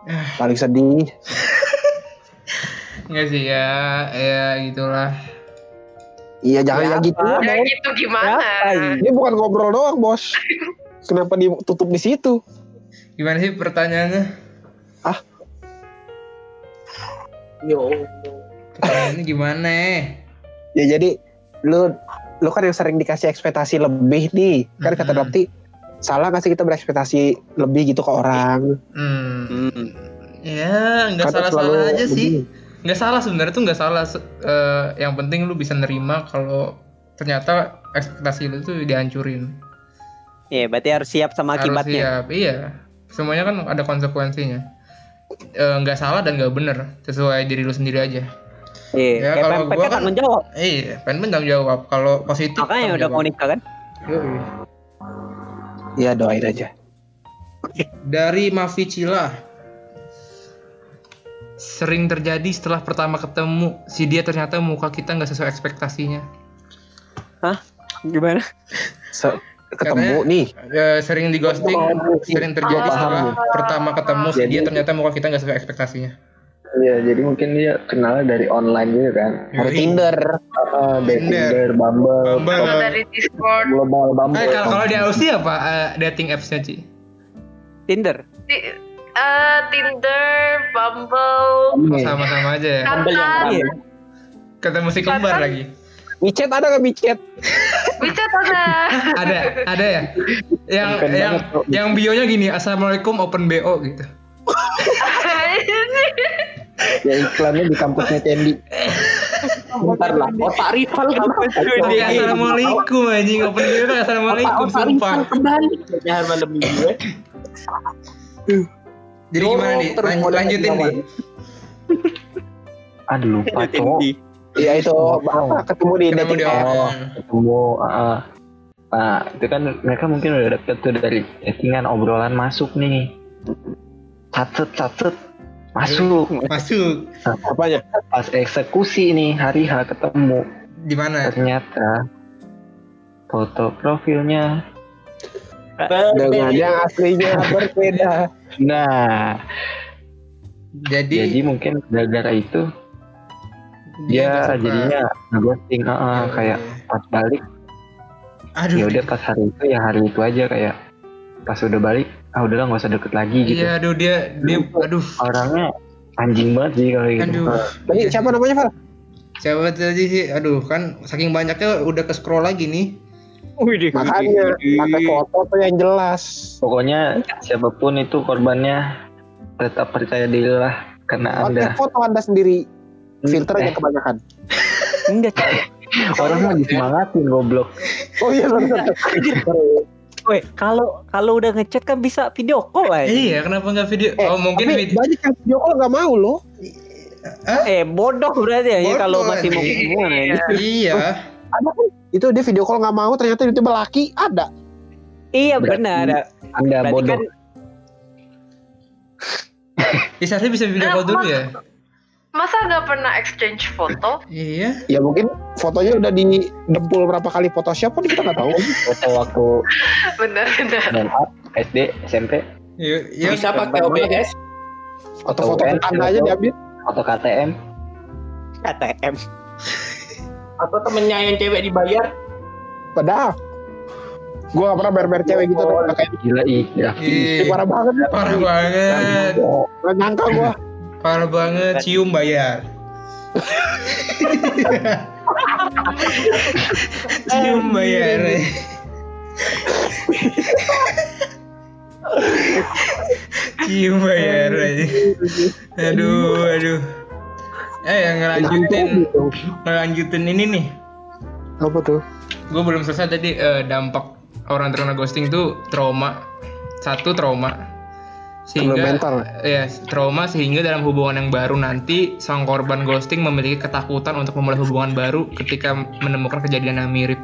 Paling sedih. Enggak sih ya, ya gitulah. Iya, jangan Ya ya gitu. Ya gitu gimana? Ini? Ini bukan ngobrol doang, Bos. Kenapa ditutup di situ? Gimana sih pertanyaannya? Yo. Pertanyaannya gimana? Ya jadi lu lu kan yang sering dikasih ekspektasi lebih nih. Kan kata Mhm. Dapti salah nggak sih kita berekspektasi lebih gitu ke orang? Hmm. Hmm. Ya, nggak salah-salah selalu aja sih. begini. Nggak salah sebenarnya tuh nggak salah. Eh, yang penting lu bisa nerima kalau ternyata ekspektasi lu tuh dihancurin. Iya, berarti harus siap sama Harus akibatnya. siap, iya. Semuanya kan ada konsekuensinya. Eh, Nggak salah dan nggak bener. Sesuai diri lu sendiri aja. Iya, Ya, kayak kalau gua kan kan- tanggung jawab. Iya, pengen tanggung jawab. Kalau positif. Makanya udah jawab. mau nikah kan? Iya doain aja. Dari Maficila. Sering terjadi setelah pertama ketemu, si dia ternyata muka kita nggak sesuai ekspektasinya. Gimana? Se- ketemu nih. Ya, sering di ghosting, sering terjadi Paham setelah nih. pertama ketemu, si Jadi- dia ternyata muka kita nggak sesuai ekspektasinya. Iya, jadi mungkin dia kenal dari online gitu kan. Dari. Tinder. Uh, dari Tinder. Tinder, Bumble, Bumble. Dari Discord, global Bumble. Eh, kalau kalau di Aussie apa eh, dating apps-nya, Ci? Tinder. di- eh, Tinder, Bumble, Oh, sama-sama aja ya. Ambil yang. Kata musik kembar lagi. Micet ada nggak micet? WeChat ada. Ada, ada ya. Yang Keren yang banget, yang bio-nya gini, Assalamualaikum open BO gitu. Ya iklannya di kampusnya Candy. Bentar lah. Otak rival kenapa? Tapi assalamualaikum anjing open BO kan assalamualaikum sumpah. kembali. Jangan malam gue. Jadi gimana nih? Lanjutin nih. Aduh lupa cowok. Iya itu apa ketemu di Ketemu dating di app. orang. ketemu ah. nah itu kan mereka mungkin udah deket tuh dari chattingan obrolan masuk nih catet catet masuk Masuk. Apanya? pas eksekusi nih hari H ketemu Di mana? ternyata foto profilnya Dengan yang aslinya berbeda. nah Jadi, jadi mungkin gara-gara itu suka. jadinya ghosting ah, ah, kayak pas balik aduh. ya udah pas hari itu ya hari itu aja kayak pas udah balik ah udahlah nggak usah deket lagi gitu Iya, aduh dia dia aduh. orangnya anjing banget sih kalau gitu Aduh. Tadi siapa namanya, Val? Siapa tadi sih? Aduh, kan saking banyaknya udah ke scroll lagi nih. Wih, Makanya pakai foto tuh yang jelas. Pokoknya siapa pun itu korbannya tetap percaya diri lah karena Pakai anda foto anda sendiri. Filter Eh, yang kebanyakan. Enggak, orang mah disemangatin goblok. Oh iya benar. Woi, kalau kalau udah ngechat kan bisa video call aja. Iya, kenapa nggak video? Eh, oh, mungkin Tapi video. banyak yang video call nggak mau loh. Eh, bodoh berarti ya Bodoh, kalau masih mau anjing. hubungan aja. Iya. Ada kan? Itu dia video call nggak mau ternyata itu laki ada. Iya Berarti- benar. Anda Berarti bodoh. kan Bisa bisa video call dulu ya. Masa nggak pernah exchange foto? Iya. Ya mungkin fotonya udah di dempul berapa kali Photoshop kan kita nggak tahu. Foto waktu Bener-bener. SMA, SD, SMP, Iya, iya. Bisa pakai OBS. Atau foto UN, tetangga aja diambil. foto KTM. KTM. Atau temennya yang cewek dibayar. Padahal gue gak pernah bayar-bayar cewek gitu. Kayak Gila ih, grafis. Iya. parah banget. Parah banget. Gak nyangka gue. Parah banget. Cium bayar. Cium bayar. Cium bayar aja. Aduh, aduh. Eh, yang ngelanjutin ngelanjutin ini nih. Apa tuh? Gue belum selesai tadi eh, dampak orang terkena ghosting itu trauma. Satu trauma. Trauma mental. ya trauma sehingga dalam hubungan yang baru nanti sang korban ghosting memiliki ketakutan untuk memulai hubungan baru ketika menemukan kejadian yang mirip.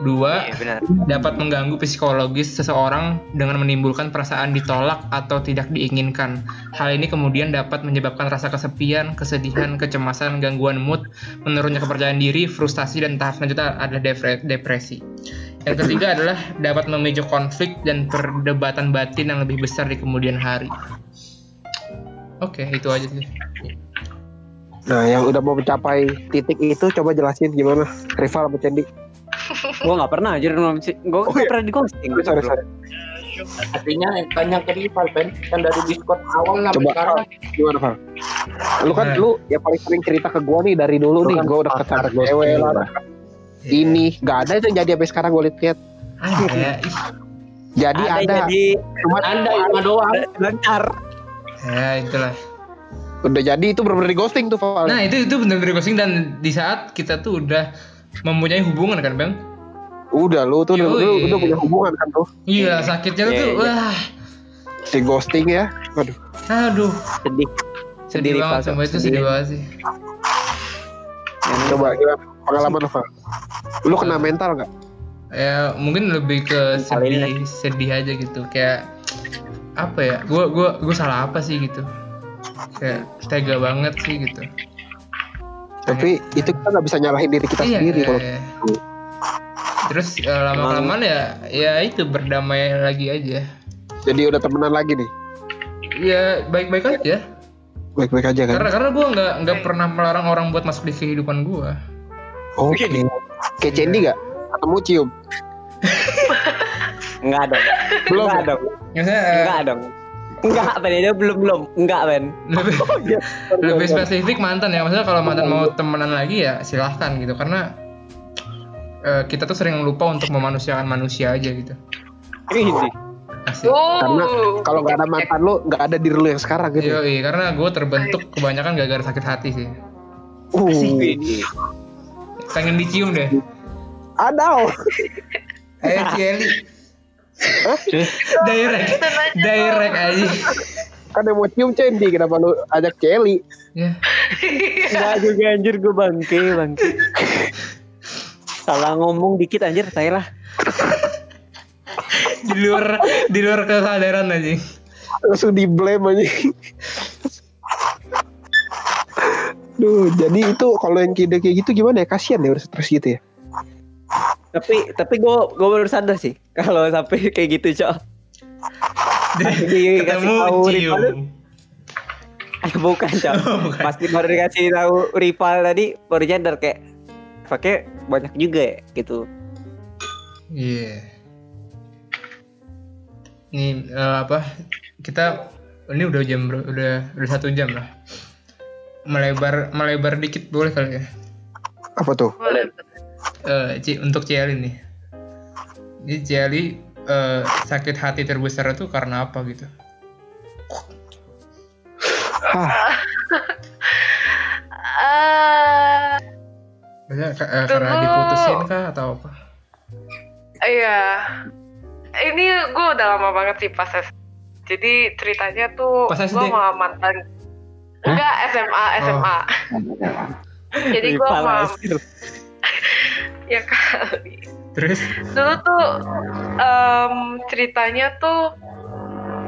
Dua, Iya dapat mengganggu psikologis seseorang dengan menimbulkan perasaan ditolak atau tidak diinginkan. Hal ini kemudian dapat menyebabkan rasa kesepian, kesedihan, kecemasan, gangguan mood, menurunnya kepercayaan diri, frustasi, dan tahap selanjutnya adalah depre- depresi. Yang ketiga adalah dapat memicu konflik dan perdebatan batin yang lebih besar di kemudian hari. Oke, itu aja sih. Nah yang udah mau mencapai titik itu coba jelasin gimana. Rival apa Cendi? Gua nggak pernah anjir gua Oh, nggak iya. pernah di ghosting. Sorry sorry. Artinya banyak ke rival, Pen. Kan dari Discord awal sampai Coba. sekarang. Gimana Val? Lu kan Nah. lu ya paling sering cerita ke gua nih dari dulu Lu nih. kan Gua udah cewek lah. lah. Ini gak ada itu yang jadi sampai sekarang gue lihat. Ada, ih. Jadi ada. jadi Cuma Anda cuma doang. lancar. Ya, itulah. udah jadi itu bener-bener di ghosting tuh Val. Nah, itu itu benar-benar ghosting dan di saat kita tuh udah mempunyai hubungan kan, Bang? Udah lu tuh udah, udah punya hubungan kan tuh. Iya, sakitnya Iya, tuh iya. wah. Di ghosting ya. Aduh. Aduh, Sedih. sedih Sedih, banget sama itu sedih banget sih. Coba gimana pengalaman lu Val? Lu kena mental nggak? Ya, mungkin lebih ke sedih, sedih aja gitu. Kayak apa ya? Gua gua gua salah apa sih gitu. Kayak tega banget sih gitu. Tapi itu kita nggak bisa nyalahin diri kita Iya, sendiri iya, kalau iya. Terus eh, lama kelamaan ya ya itu berdamai lagi aja. jadi udah temenan lagi nih. Ya baik-baik aja. Baik-baik aja kan. Karena karena gue nggak nggak pernah melarang orang buat masuk di kehidupan gue. Oke. Kayak Cendi nggak? Ketemu cium. Enggak dong. Belum Enggak dong. Maksudnya eh, Enggak dong. Enggak, Ben. Itu belum belum. Enggak, Ben. lebih iya. lebih spesifik mantan ya. Maksudnya kalau mantan mau temenan lagi ya silahkan gitu. Karena eh, kita tuh sering lupa untuk memanusiakan manusia aja gitu. Ini. Asik. Oh. Karena Kalau nggak ada mantan lu, nggak ada diri lu yang sekarang gitu. Yoi, karena gue terbentuk kebanyakan gara-gara sakit hati sih. Uh, Pengen dicium deh. ada. Eh, Cieli. direct, direct aja. Kan yang mau cium Cendi, kenapa lu ajak Celi? Ya. Enggak juga anjir gue bangke, bangke. Salah ngomong dikit anjir saya lah. Di luar di luar kesadaran aja. Langsung di blame aja. Duh, jadi itu kalau yang kayak kayak gitu gimana ya? Kasihan ya udah stres gitu ya. Tapi tapi gue gue baru sadar sih kalau sampai kayak gitu, Cok. Ketemu tahu rival, cium. eh, bukan, Cok. Oh, bukan. Pasti baru dikasih tahu rival tadi baru nyadar kayak pakai banyak juga ya gitu. Iya. Ini eh, apa? Kita ini udah jam udah udah satu jam lah. melebar melebar dikit boleh kali ya Apa tuh? Boleh. Eh, Ci- untuk Ciali nih ini Ciali eh, sakit hati terbesar itu karena apa gitu Hah, Maksudnya, ka- eh, karena diputusin kah atau apa Iya. Ini gue udah lama banget sih pas S. Jadi ceritanya tuh gue sama mantan. Enggak SMA SMA. Jadi gue sama ya kali. terus Dulu tuh em, ceritanya tuh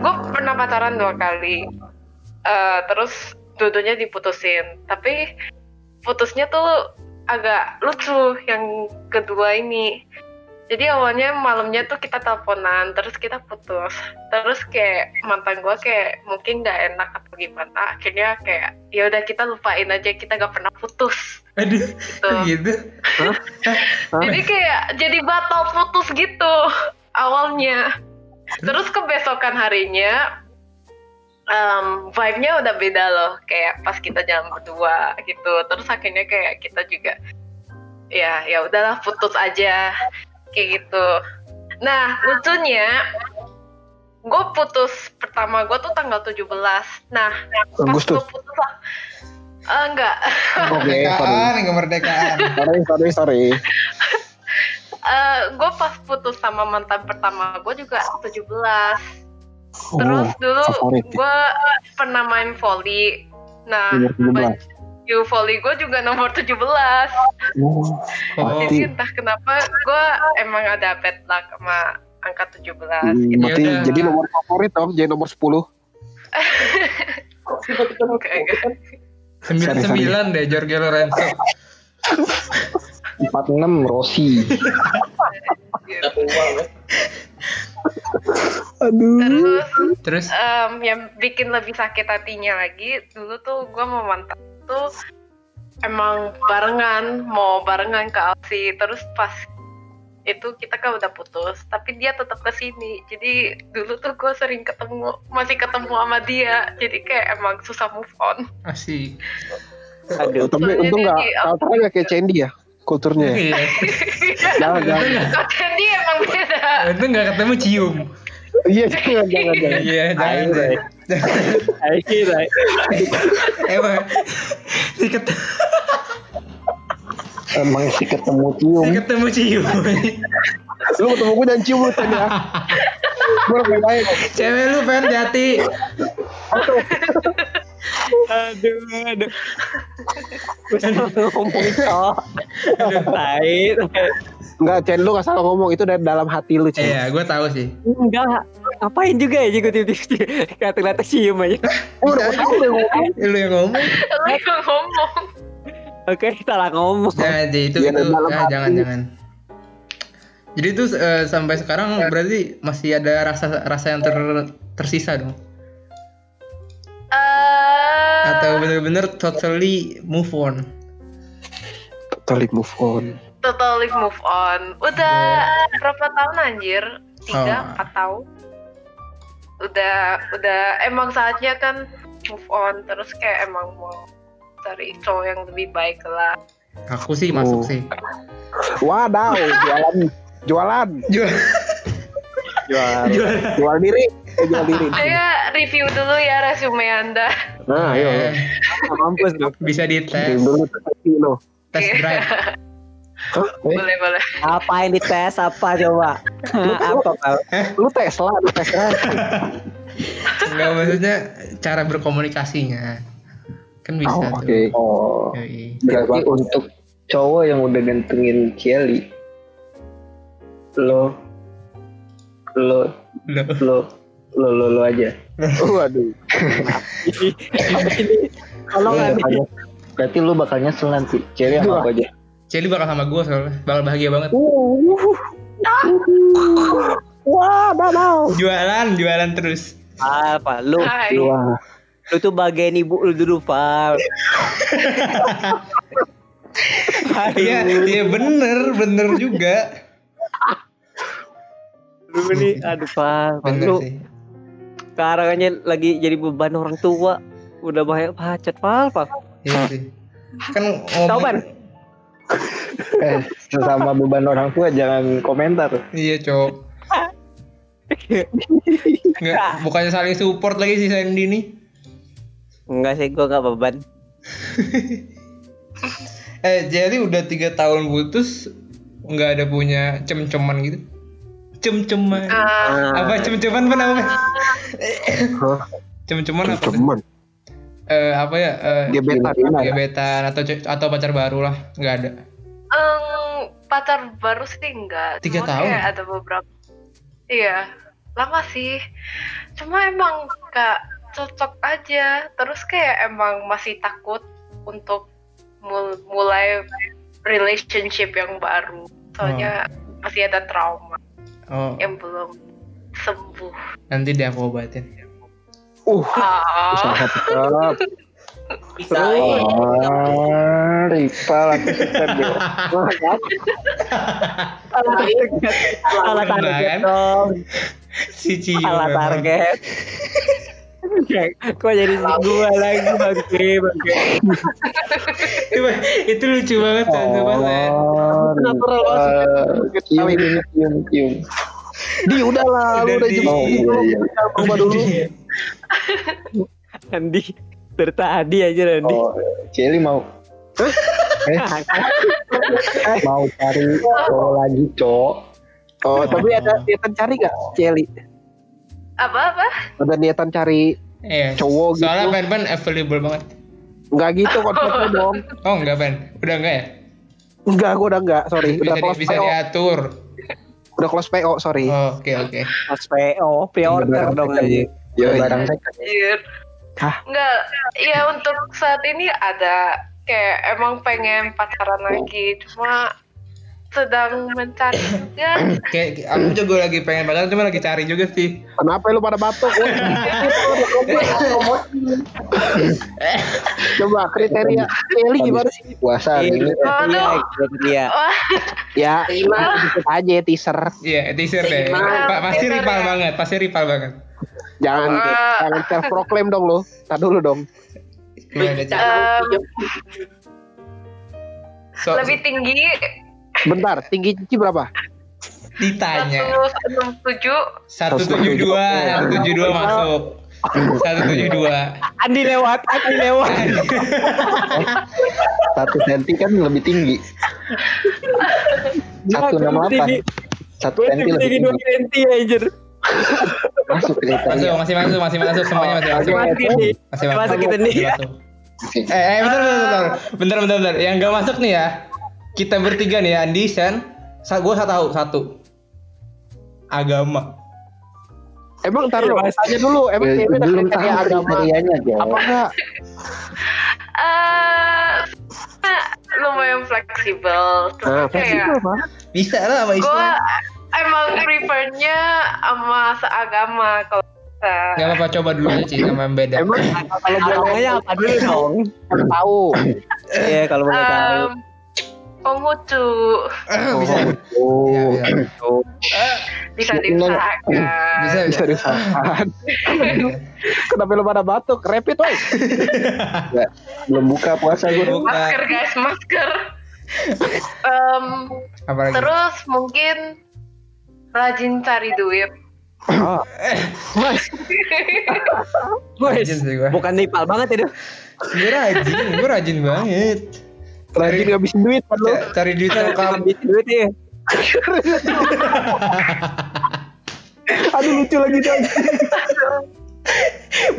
gue pernah pacaran dua kali. Eh, terus dudunya diputusin. Tapi putusnya tuh agak lucu yang kedua ini. Jadi awalnya malamnya tuh kita teleponan, terus kita putus. Terus kayak mantan gue kayak mungkin nggak enak atau gimana. Akhirnya kayak ya udah kita lupain aja kita gak pernah putus. aduh Gitu. gitu Jadi kayak jadi batal putus gitu awalnya. Terus kebesokan harinya em, vibe-nya udah beda loh. Kayak pas kita jalan berdua gitu. Terus akhirnya kayak kita juga ya ya udahlah putus aja kayak gitu. Nah lucunya gue putus pertama gue tuh tanggal 17 Nah pas gue putus lah Eh, enggak kemerdekaan kemerdekaan Sorry, sorry, sorry. gue pas putus sama mantan pertama gue juga 17 Oh, terus dulu favorit. gue pernah main volley nah Nomor 17. baju volley gue juga nomor 17 Oh, oh jadi entah kenapa gue emang ada bad luck sama angka 17 gitu. hmm, berarti Yaudah. jadi nomor favorit dong, jadi nomor 10. Enggak, enggak. sembilan Sorry, sembilan deh Jorge Lorenzo 46 Rossi. Aduh. terus? Terus em, yang bikin lebih sakit hatinya lagi dulu tuh gue mau mantan tuh emang barengan mau barengan ke Aussie terus pas itu kita kan udah putus tapi dia tetap ke sini. Jadi dulu tuh gue sering ketemu masih ketemu sama dia. Jadi kayak emang susah move on. Asik. Aduh. Tapi untung nggak, nggak kayak Candy ya, kulturnya. ya. iya Jangan, jangan. jadi emang beda itu nggak ketemu cium Iya, jangan, jangan, jangan. iya jangan Ayo, deh Akhirnya. emang si ketemu Emang sih ketemu cium. si ketemu cium Lu ketemu gue jangan cium lu Chan ya. Gue udah main. cewek lu pengen jati Aduh, aduh. Ngomong cowok. Tai. Enggak, Chen lu gak salah ngomong, itu dari dalam hati lu, Chen. iya gue tahu sih Enggak. Ngapain juga ya juga tiba-tiba kata-kata cium aja. Oh, udah tahu deh ngomong. lu yang ngomong lu yang ngomong Oke, salah ngomong. jangan Ji, itu Iya, itu ah, jangan jangan jadi itu eh, sampai sekarang berarti masih ada rasa rasa yang ter, tersisa dong Eh, atau bener-bener totally move on Totally move on. totally move on. Udah berapa tahun anjir? Tiga, Oh. empat tahun. Udah, udah emang saatnya kan move on. Terus kayak emang mau cari cowok yang lebih baik lah. aku sih masuk Oh. sih Wadaw, jualan. Jualan. jual Jual. jual Jual diri. Eh, jual diri. Saya review dulu ya resume Anda. Nah, ayo. Eh, Mampus bisa Kirim dites dulu lo. tes drive Hah? Eh, Boleh, boleh. Apa yang dites apa coba? apa Pal? lu Tesla, lu Tesla. Enggak maksudnya cara berkomunikasinya kan bisa Oh, tuh oke. Oh. Yoi. Berarti untuk cowok yang udah gantengin Kelly, lo, lo, Loh. lo, lo, lo, lo aja. Waduh. Ini? Tolong Lo Andi. bakal- Berarti lo bakal nyesel nanti. Cewek sama aku aja. Celi bakal sama gue soalnya bakal bahagia banget Wah, wadaw. jualan jualan terus Apa? Lu, Hai. lu, lu tuh bagian ibu lu dulu, Pal. iya iya bener bener juga Lu nih, aduh, bener Lu sih sekarang aja lagi jadi beban orang tua. Udah banyak pacet, Pal, Pal. Iya sih. Kan ban? Eh, sesama beban orang tua jangan komentar. Iya, Cok. Nggak, bukannya saling support lagi si Sandy nih. Enggak sih, gua enggak beban. Eh, Jelly udah tiga tahun putus nggak ada punya cem-ceman gitu. Cem-ceman. Ah, apa cem-ceman apa namanya? Cem-ceman apa? Cuman Eh, apa ya? Eh, gebetan. gebetan atau atau pacar baru lah, nggak ada. em, pacar baru sih enggak. Tiga Cuma tahun? Kayak ada beberapa. Iya, lama sih. Cuma emang gak cocok aja. Terus kayak emang masih takut untuk mul- mulai relationship yang baru. Soalnya masih ada trauma Oh, yang belum sembuh. nanti deh aku obatin. Uh, Ah, usaha tetap. Bisa. Oh, aku suka deh. Salah Benar, target kan? dong. si Cio. Target. Kok jadi gua lagi bangke bangke. itu, itu lucu banget kan Natural. Cium, cium, cium. Di udahlah, Udah, jemput Oh, iya, iya. coba dulu. Andi dari tadi aja Andi. Oh, Celi mau eh, mau cari cowok lagi, Cok. Oh, tapi ada niatan cari gak, Celi? apa-apa? Ada niatan cari Iya. cowok gitu? Soalnya pen-pen available banget. Enggak gitu konsepnya dong. Oh enggak pen, udah enggak ya? Enggak, gua udah enggak, sorry. Bisa, Udah di- close bisa PO. diatur. Udah close PO, sorry. Oh, Oke oke. Pas PO, pre-order dong aja. Ya, Yoi. barang saya Anjir. Hah? Enggak, ya untuk saat ini ada kayak emang pengen pacaran lagi, cuma sedang mencari juga. Kayak aku juga lagi pengen pacaran cuma lagi cari juga sih. Kenapa lu pada batuk? Woi? Coba kriteria Celi gimana sih? puasa hari ini. Iya, iya. Wah, Ya, ikut aja teaser. Iya, teaser deh. Pasti rival ya. banget, pasti rival banget. Jangan Wah. jangan self proclaim dong lu. Tar dulu dong. So, lebih tinggi Bentar, tinggi Cici berapa? ditanya. 167 172, 172 masuk. 172. Andi lewat, Andi lewat. Satu senti kan lebih tinggi. Satu enam delapan. Satu senti lebih tinggi dua senti anjir. Masuk Masuk, masih masuk, masih masuk semuanya masih masuk. Masih nih. Masih masuk. Masuk kita nih. Masuk. Eh, eh bentar, bentar, bentar, bentar, bentar, bentar. Yang gak masuk nih ya, kita bertiga nih, Andi, Sen, gue tahu satu. Agama. Emang ntar Mas. tanya dulu, emang Ya, cewek belum tahu agama apa enggak? eh lumayan fleksibel. Nah, fleksibel Pak. Bisa lah sama Islam. Emang prefernya sama seagama kalau. Gak apa-apa, coba dulu aja sih sama yang beda. Emang kalau boleh Agamanya apa dulu dong? tahu. Iya, kalau boleh tahu. Konghucu Ah, bisa. Oh, Iya, iya. bisa diusahakan. Bisa, Bisa diusahakan. Kenapa lu pada batuk? Rapid woy. Nggak, belum buka puasa gue. Masker guys, masker. Em, Apa lagi? terus mungkin rajin cari duit. Oh, Mas, gue. bukan nipal banget itu. Gue rajin, gue rajin banget. rajin ngabisin duit kan lu. Ca- Cari duit lokal. Habis duit ya. Aduh lucu lagi tuh.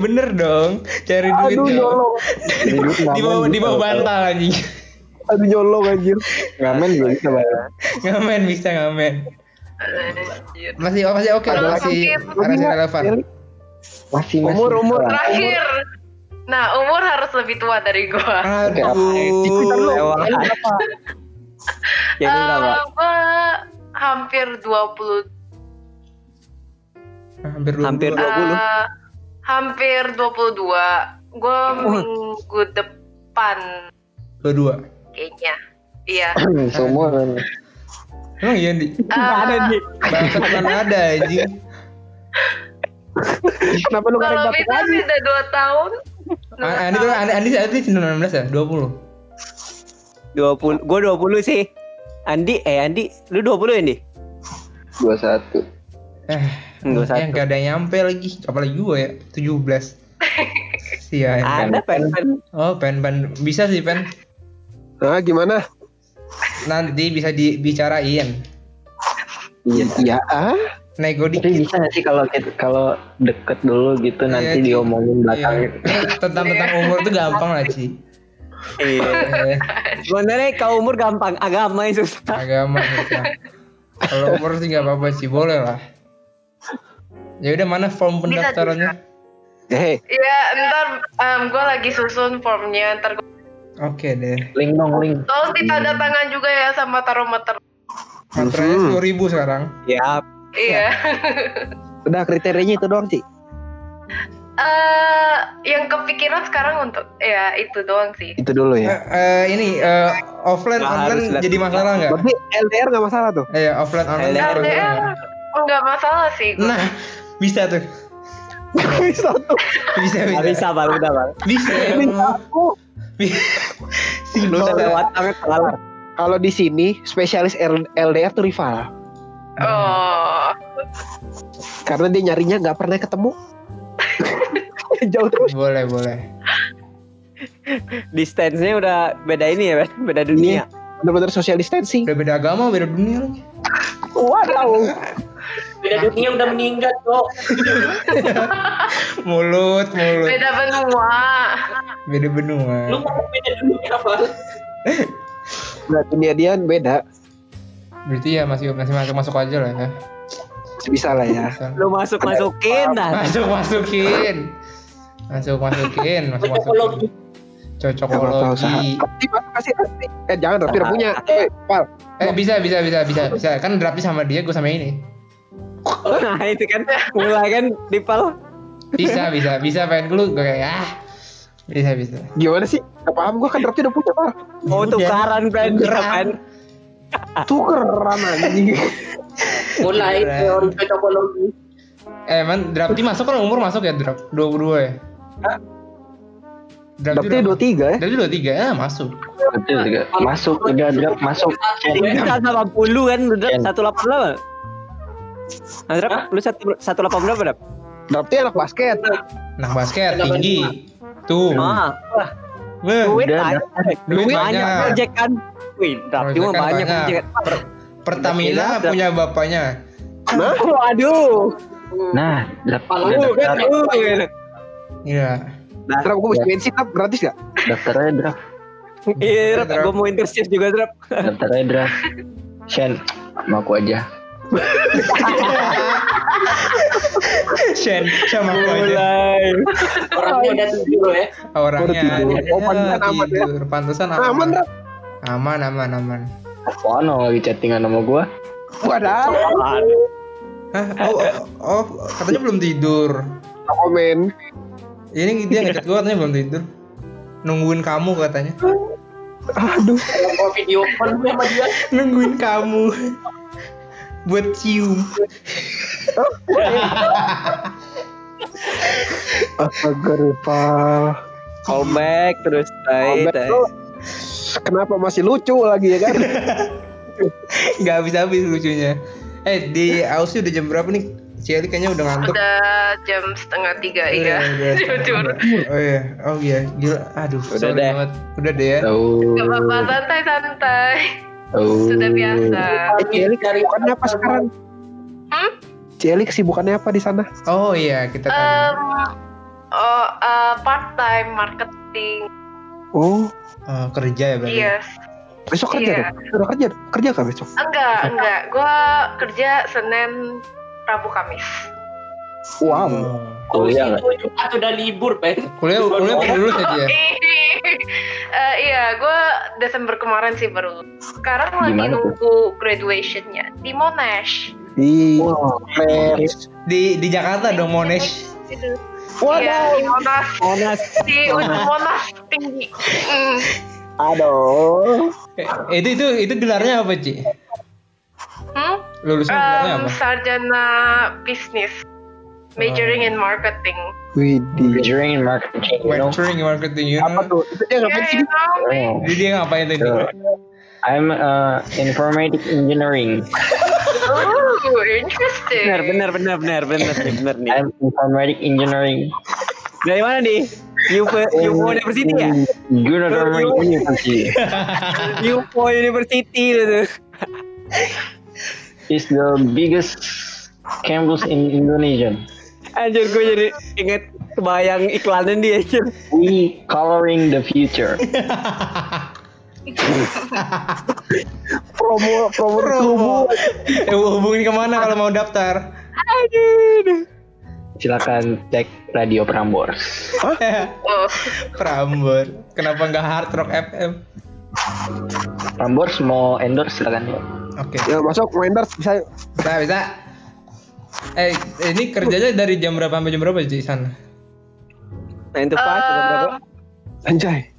Bener dong, cari duit Aduh dong. nyolong. Di bawah di bawah bantal anjing. Aduh nyolong anjir. Ngamen juga bisa bayar. Ngamen bisa ngamen. Masih oh, masih oke Terus masih masih relevan. Masih masih. Umur, umur. Terakhir. Nah, umur harus lebih tua dari gua. Aduh. Lewat. Jadi berapa? Eh, gua hampir 20 Hampir dua Hampir puluh. 20. eh, hampir 22. Gua minggu depan Dua-dua. kayaknya. Iya. Semua. Emang iya di Nggak ada Eh, bahasa mana ada anjing. Kenapa lu Kalau batuk bisa lagi? sih udah 2 tahun. Ah, Andi berapa? Andi Andi Andi 19 ya? 20. 20 gua 20 sih. Andi eh Andi lu 20 Andi? 21. Eh, Enggak yang satu. gak ada yang nyampe lagi. Apalagi gue ya, 17. Sia. Ada pen pen. Oh, pen pen bisa sih pen. Nah, gimana? Nanti bisa dibicarain. Iya, iya. Ah, Nego Tapi dikit. bisa nggak sih kalau kalau deket dulu gitu nanti Iya, diomongin belakangnya. Iya. Tentang tentang umur tuh gampang lah sih. Iya. Eh, Sebenarnya kalau umur gampang, agama yang susah. agama susah. Kalau umur sih nggak apa-apa sih, boleh lah. Ya udah mana form Bisa, pendaftarannya? eh, Iya, ntar gue lagi susun formnya. Ntar gua... Oke deh. Link dong link. Tolong ditanda tangan juga ya sama tarometer. Materainya Mhm. sepuluh ribu sekarang. Ya, Iya. udah kriterianya itu doang, Ci. Eh, yang kepikiran sekarang untuk ya itu doang sih. Itu dulu Eh, ya. eh, ini eh, offline Nggak online jadi masalah nggak? Berarti LDR nggak masalah tuh. Eh, ya, offline online LDR. nggak? masalah sih. gua. Nah, bisa tuh. Bisa tuh. Bisa bisa. bisa bang, udah bang. Bisa. Bisa aku. Simpel. Lu udah lewat banget kalau Kalau di sini spesialis LDR tuh rival. Oh, Karena dia nyarinya nggak pernah ketemu. Jauh terus. Boleh, boleh. distance-nya udah beda ini ya, beda dunia. Bener-bener social distancing. Udah beda agama, beda dunia lagi. Waduh. Beda dunia udah meninggal kok. Mulut, mulut. beda benua. Beda benua. Lu mau beda dunia apa? Nah, dunia dia beda. Berarti ya masih masih masuk masuk aja lah ya. Bisa lah ya. Lu masuk masukin dah. Masuk masukin. Masuk masukin, masuk masukin. Cocokologi. Tapi kasih kasih. Eh jangan udah punya. Eh, Pal. Eh bisa bisa bisa bisa bisa. Kan draftnya sama dia, gue sama ini. Nah itu kan mulai kan dipal. Bisa bisa bisa pengen dulu gue kayak ah. Bisa bisa. Gimana sih? Gak paham gue kan Rapi udah punya, Pal. Oh Udah. tukaran Tukeran. Ben. Tukeran anjing. Mulai teori cocokologi. Eh man drafti masuk kan umur masuk ya draft 22 ya? Drafti udah 23 ya. Drafti 23 ya masuk. Betul juga. Masuk udah draft masuk. Bisa sama puluh kan, lu Ken. satu delapan berapa? Nah, Drap, lu satu satu delapan berapa Drap? Rapti anak basket. Nah basket tinggi. Tuh. Ah, wah, Weh, duit banyak, duit banyak banyak. project kan. Wih, Drap Project cuma kan banyak banyak. project. Per- Pertamina punya bapaknya. Nah, Waduh, Nah, udah kan, daftar. Iya. Drap gue mesti bensin Drap gratis gak? Daftarnya draft. Iya, Drap, Drap. gue mau internship juga Drap. Daftarnya draft. Shen, sama aku aja. Shen sama aja. Mulai. Orangnya udah tidur ya. Orangnya tidur. ya, Oh, aman ya. tidur. Pantesan Aman aman. Aman aman aman. Apaan lo lagi chattingan sama gua? Wadah. Hah? Oh, oh, oh, katanya belum tidur. Komen. Ini dia ngechat gue katanya belum tidur. Nungguin kamu katanya. Aduh. Mau video call gue sama dia. Nungguin kamu. Buat cium. Astaga rival. Callback terus tai, Callback tai. tuh, Kenapa masih lucu lagi ya kan? Gak habis-habis lucunya. Eh di Aussie udah jam berapa nih? Si Eli kayaknya udah ngantuk. Udah jam setengah tiga iya. Jujur. Oh iya, oh iya, gila. Aduh, Udah deh. banget. Udah deh ya. Gak apa-apa santai-santai. Sudah biasa. Eh, Cieli kesibukannya apa sekarang? Hmm? Cieli kesibukannya apa di sana? Oh iya, kita tanya. oh, uh, part time marketing. Oh, Oh, kerja ya berarti. Yes. besok kerja Iya. dong? Udah kerja? Kerja kah besok? Enggak, enggak. Gua kerja Senin, Rabu, Kamis. Wow. Oh. Kuliah Jumat udah libur, Pen. Kuliah kuliah baru lulus ya dia. Eh, iya, gue Desember kemarin sih baru. Sekarang lagi Gimana tuh? nunggu graduationnya di Monash. Di Wow. Paris. Di di Jakarta dong Monash. Itu. Iya, di Monas. Monas. Di ujung Monas tinggi. Mm. Aduh. Eh, itu itu itu gelarnya apa, Ci? Hmm? Lulusnya gelarnya Em, apa? sarjana bisnis. Majoring in marketing. Widih. Majoring in marketing, you know. Venturing in marketing, you Apa know. tuh? Itu dia ngapain Yeah, sih? you know me. Oh. Jadi dia ngapain tadi? So, I'm uh, informatic engineering. Oh, interesting. Benar, benar, benar, benar, benar, benar nih. I'm informatic engineering. Dari mana nih? UFO, UFO University ya? Gunadarma University UFO University itu. is the biggest campus in Indonesia. Anjir gue jadi inget kebayang iklannya dia anjir. We coloring the future. Promo promo Promo. Eh hubungin ke mana kalau mau daftar? Aduh. Silakan cek Radio Prambors. Oh, Prambor. Kenapa nggak Hard Rock FM? Prambors mau endorse silakan. Oke. Ya masuk Wenders bisa. Bisa bisa. Eh ini kerjanya dari jam berapa sampai jam berapa di sana? Nine to five atau berapa? Anjay.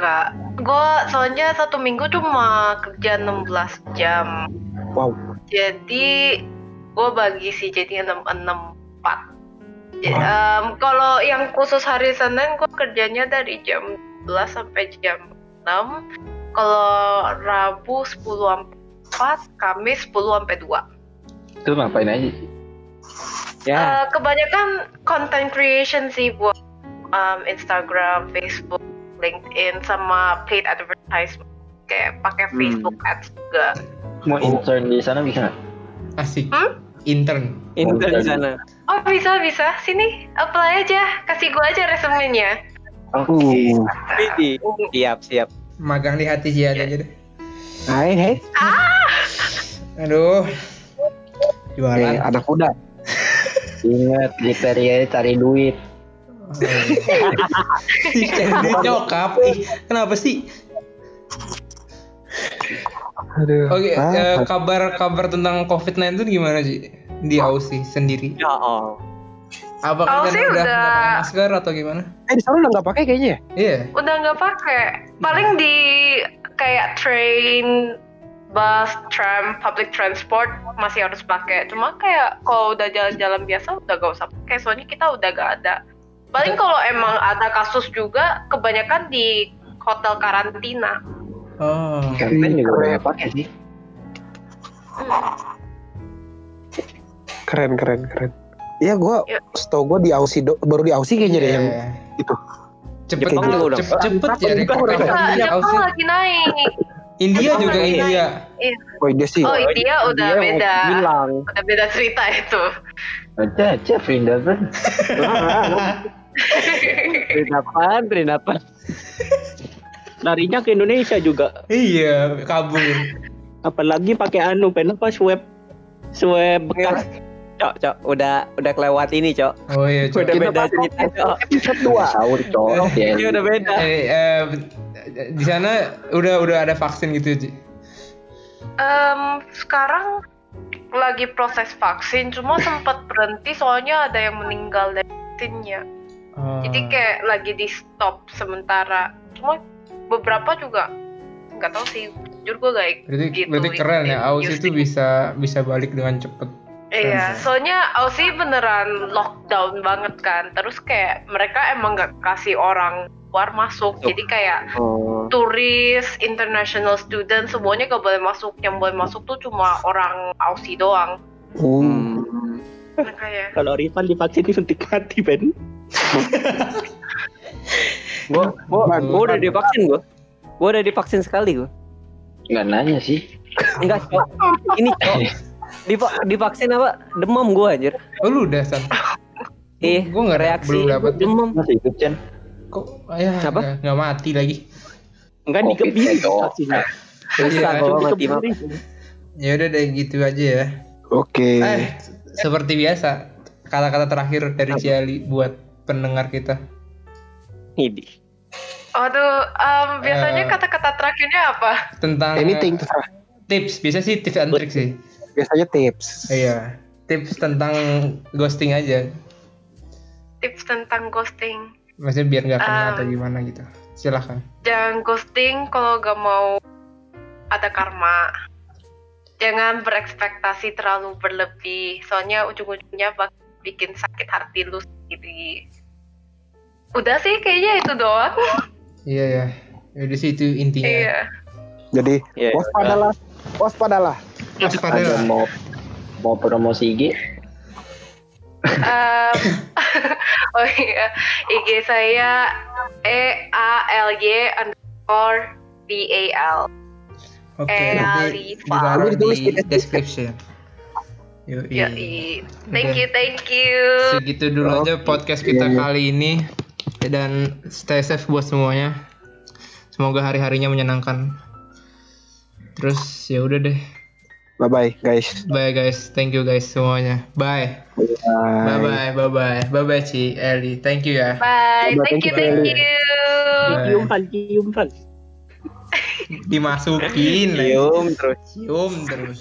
enggak. Gue soalnya satu minggu cuma kerja 16 jam. Wow. Jadi gue bagi sih jadi 6 6 4. Ya, em, kalau yang khusus hari Senin gue kerjanya dari jam 11 sampai jam 6. Kalau Rabu 10 sampai 4, Kamis 10 sampai 2. Itu ngapain aja sih? Ya. Eh, kebanyakan content creation sih buat um, Instagram, Facebook, LinkedIn sama paid advertisement kayak pakai Hmm. Facebook ads juga. Mau intern di sana bisa nggak? Asik. Hmm? Intern. Intern di sana. Oh bisa bisa sini apply aja kasih gua aja resumenya. Uh. Widih. Siap, siap. Magang di hati sih aja deh. Hai, hai. Aduh. Eh, Jualan. anak muda. Ingat kriteria cari duit. Jadi nyokap. Ih, kenapa sih? Aduh. Oke, Ah, eh, kabar kabar tentang COVID-19 gimana sih di Aussie sendiri? Ya Allah. Apa kalian udah udah- pakai masker atau gimana? eh di sana udah nggak pakai kayaknya ya? Iya. Udah nggak pakai. Paling di kayak train, bus, tram, public transport masih harus pakai. Cuma kayak kalau udah jalan-jalan biasa udah gak usah pakai. Soalnya kita udah gak ada. Paling kalau emang ada kasus juga kebanyakan di hotel karantina. Oh. Kapten juga Keren. udah pakai sih. Keren, keren, keren. Iya, gua Ya. setahu gua di Aussie do- baru di Aussie kayaknya deh yang Iya. itu. Cepet Jepang cepet juga udah. cepet, cepet ya Jepang lagi naik. India juga lagi India. Iya. Oh, dia sih. Oh India udah Dia beda. Bilang. Udah beda cerita itu. Aja aja Vrindavan. Perindapan, perindapan. Larinya ke Indonesia juga. Iya, kabur. Apalagi pakai anu, pen apa swab swab bekas. Cok, cok, udah udah kelewat ini, cok. Oh iya, Cok. Udah beda cerita, cok. Episode 2. Sahur cowok ya. Ini udah beda. Eh, eh, di sana udah udah ada vaksin gitu, Ci? Em, sekarang lagi proses vaksin, cuma sempat berhenti soalnya ada yang meninggal dari vaksinnya. Oh. Jadi kayak lagi di stop sementara. Cuma beberapa juga nggak tahu sih. Jujur gue gak berarti gitu berarti keren ya, Aus itu bisa bisa balik dengan cepet. Iya, soalnya Aussie beneran lockdown banget kan. Terus kayak mereka emang nggak kasih orang luar masuk. Jadi kayak Oh. turis, international student semuanya gak boleh masuk. Yang boleh masuk tuh cuma orang Aussie doang. Hmm. Nah, kayak Kalau Rifan divaksin disuntik mati, Ben. Gua, gua, gua udah divaksin gua. Gua udah divaksin sekali gua. Nggak nanya sih. Enggak. Ini, cok. Diva- divaksin apa? Demam gua anjir. Oh lu udah san? Ih, Gua nggak reaksi belum dapet. demam. Masih ikut Chan. Kok ya Apa? nggak- mati lagi? Enggak dikebiri vaksinnya. Susah Iya, gua mati mah. Ya udah deh gitu aja ya. Oke. Eh, seperti biasa, kata-kata terakhir dari Ciali buat pendengar kita. Ini. Waduh, em, biasanya Eh. kata-kata terakhirnya apa? Tentang Anything tips, biasa sih tips and trick sih. Biasanya tips. Iya, tips tentang ghosting aja. Tips tentang ghosting. Maksudnya biar nggak kena Um, atau gimana gitu. Silahkan. Jangan ghosting kalau gak mau ada karma. Jangan berekspektasi terlalu berlebih, soalnya ujung-ujungnya bak bikin sakit hati lu sendiri udah sih kayaknya itu doang Iya ya. Jadi sih itu intinya. iya Jadi Iya. waspadalah, waspadalah. Waspada ada lah. mau mau promosi IG Em, oh iya IG saya E A L Y underscore B A L Oke, nanti ditaruh Boleh ditulis di description. Yoi. ya thank you thank you Segitu dulu aja podcast kita Iya, iya. kali ini dan stay safe buat semuanya. Semoga hari-harinya menyenangkan. Terus ya udah deh. Bye bye guys. Bye guys. Thank you guys semuanya. Bye. Bye bye. Bye bye. Bye bye Ci Eli. Thank you ya. bye Bye, thank you thank you. Ciuman, ciuman. Dimasukin. Cium terus. Cium terus.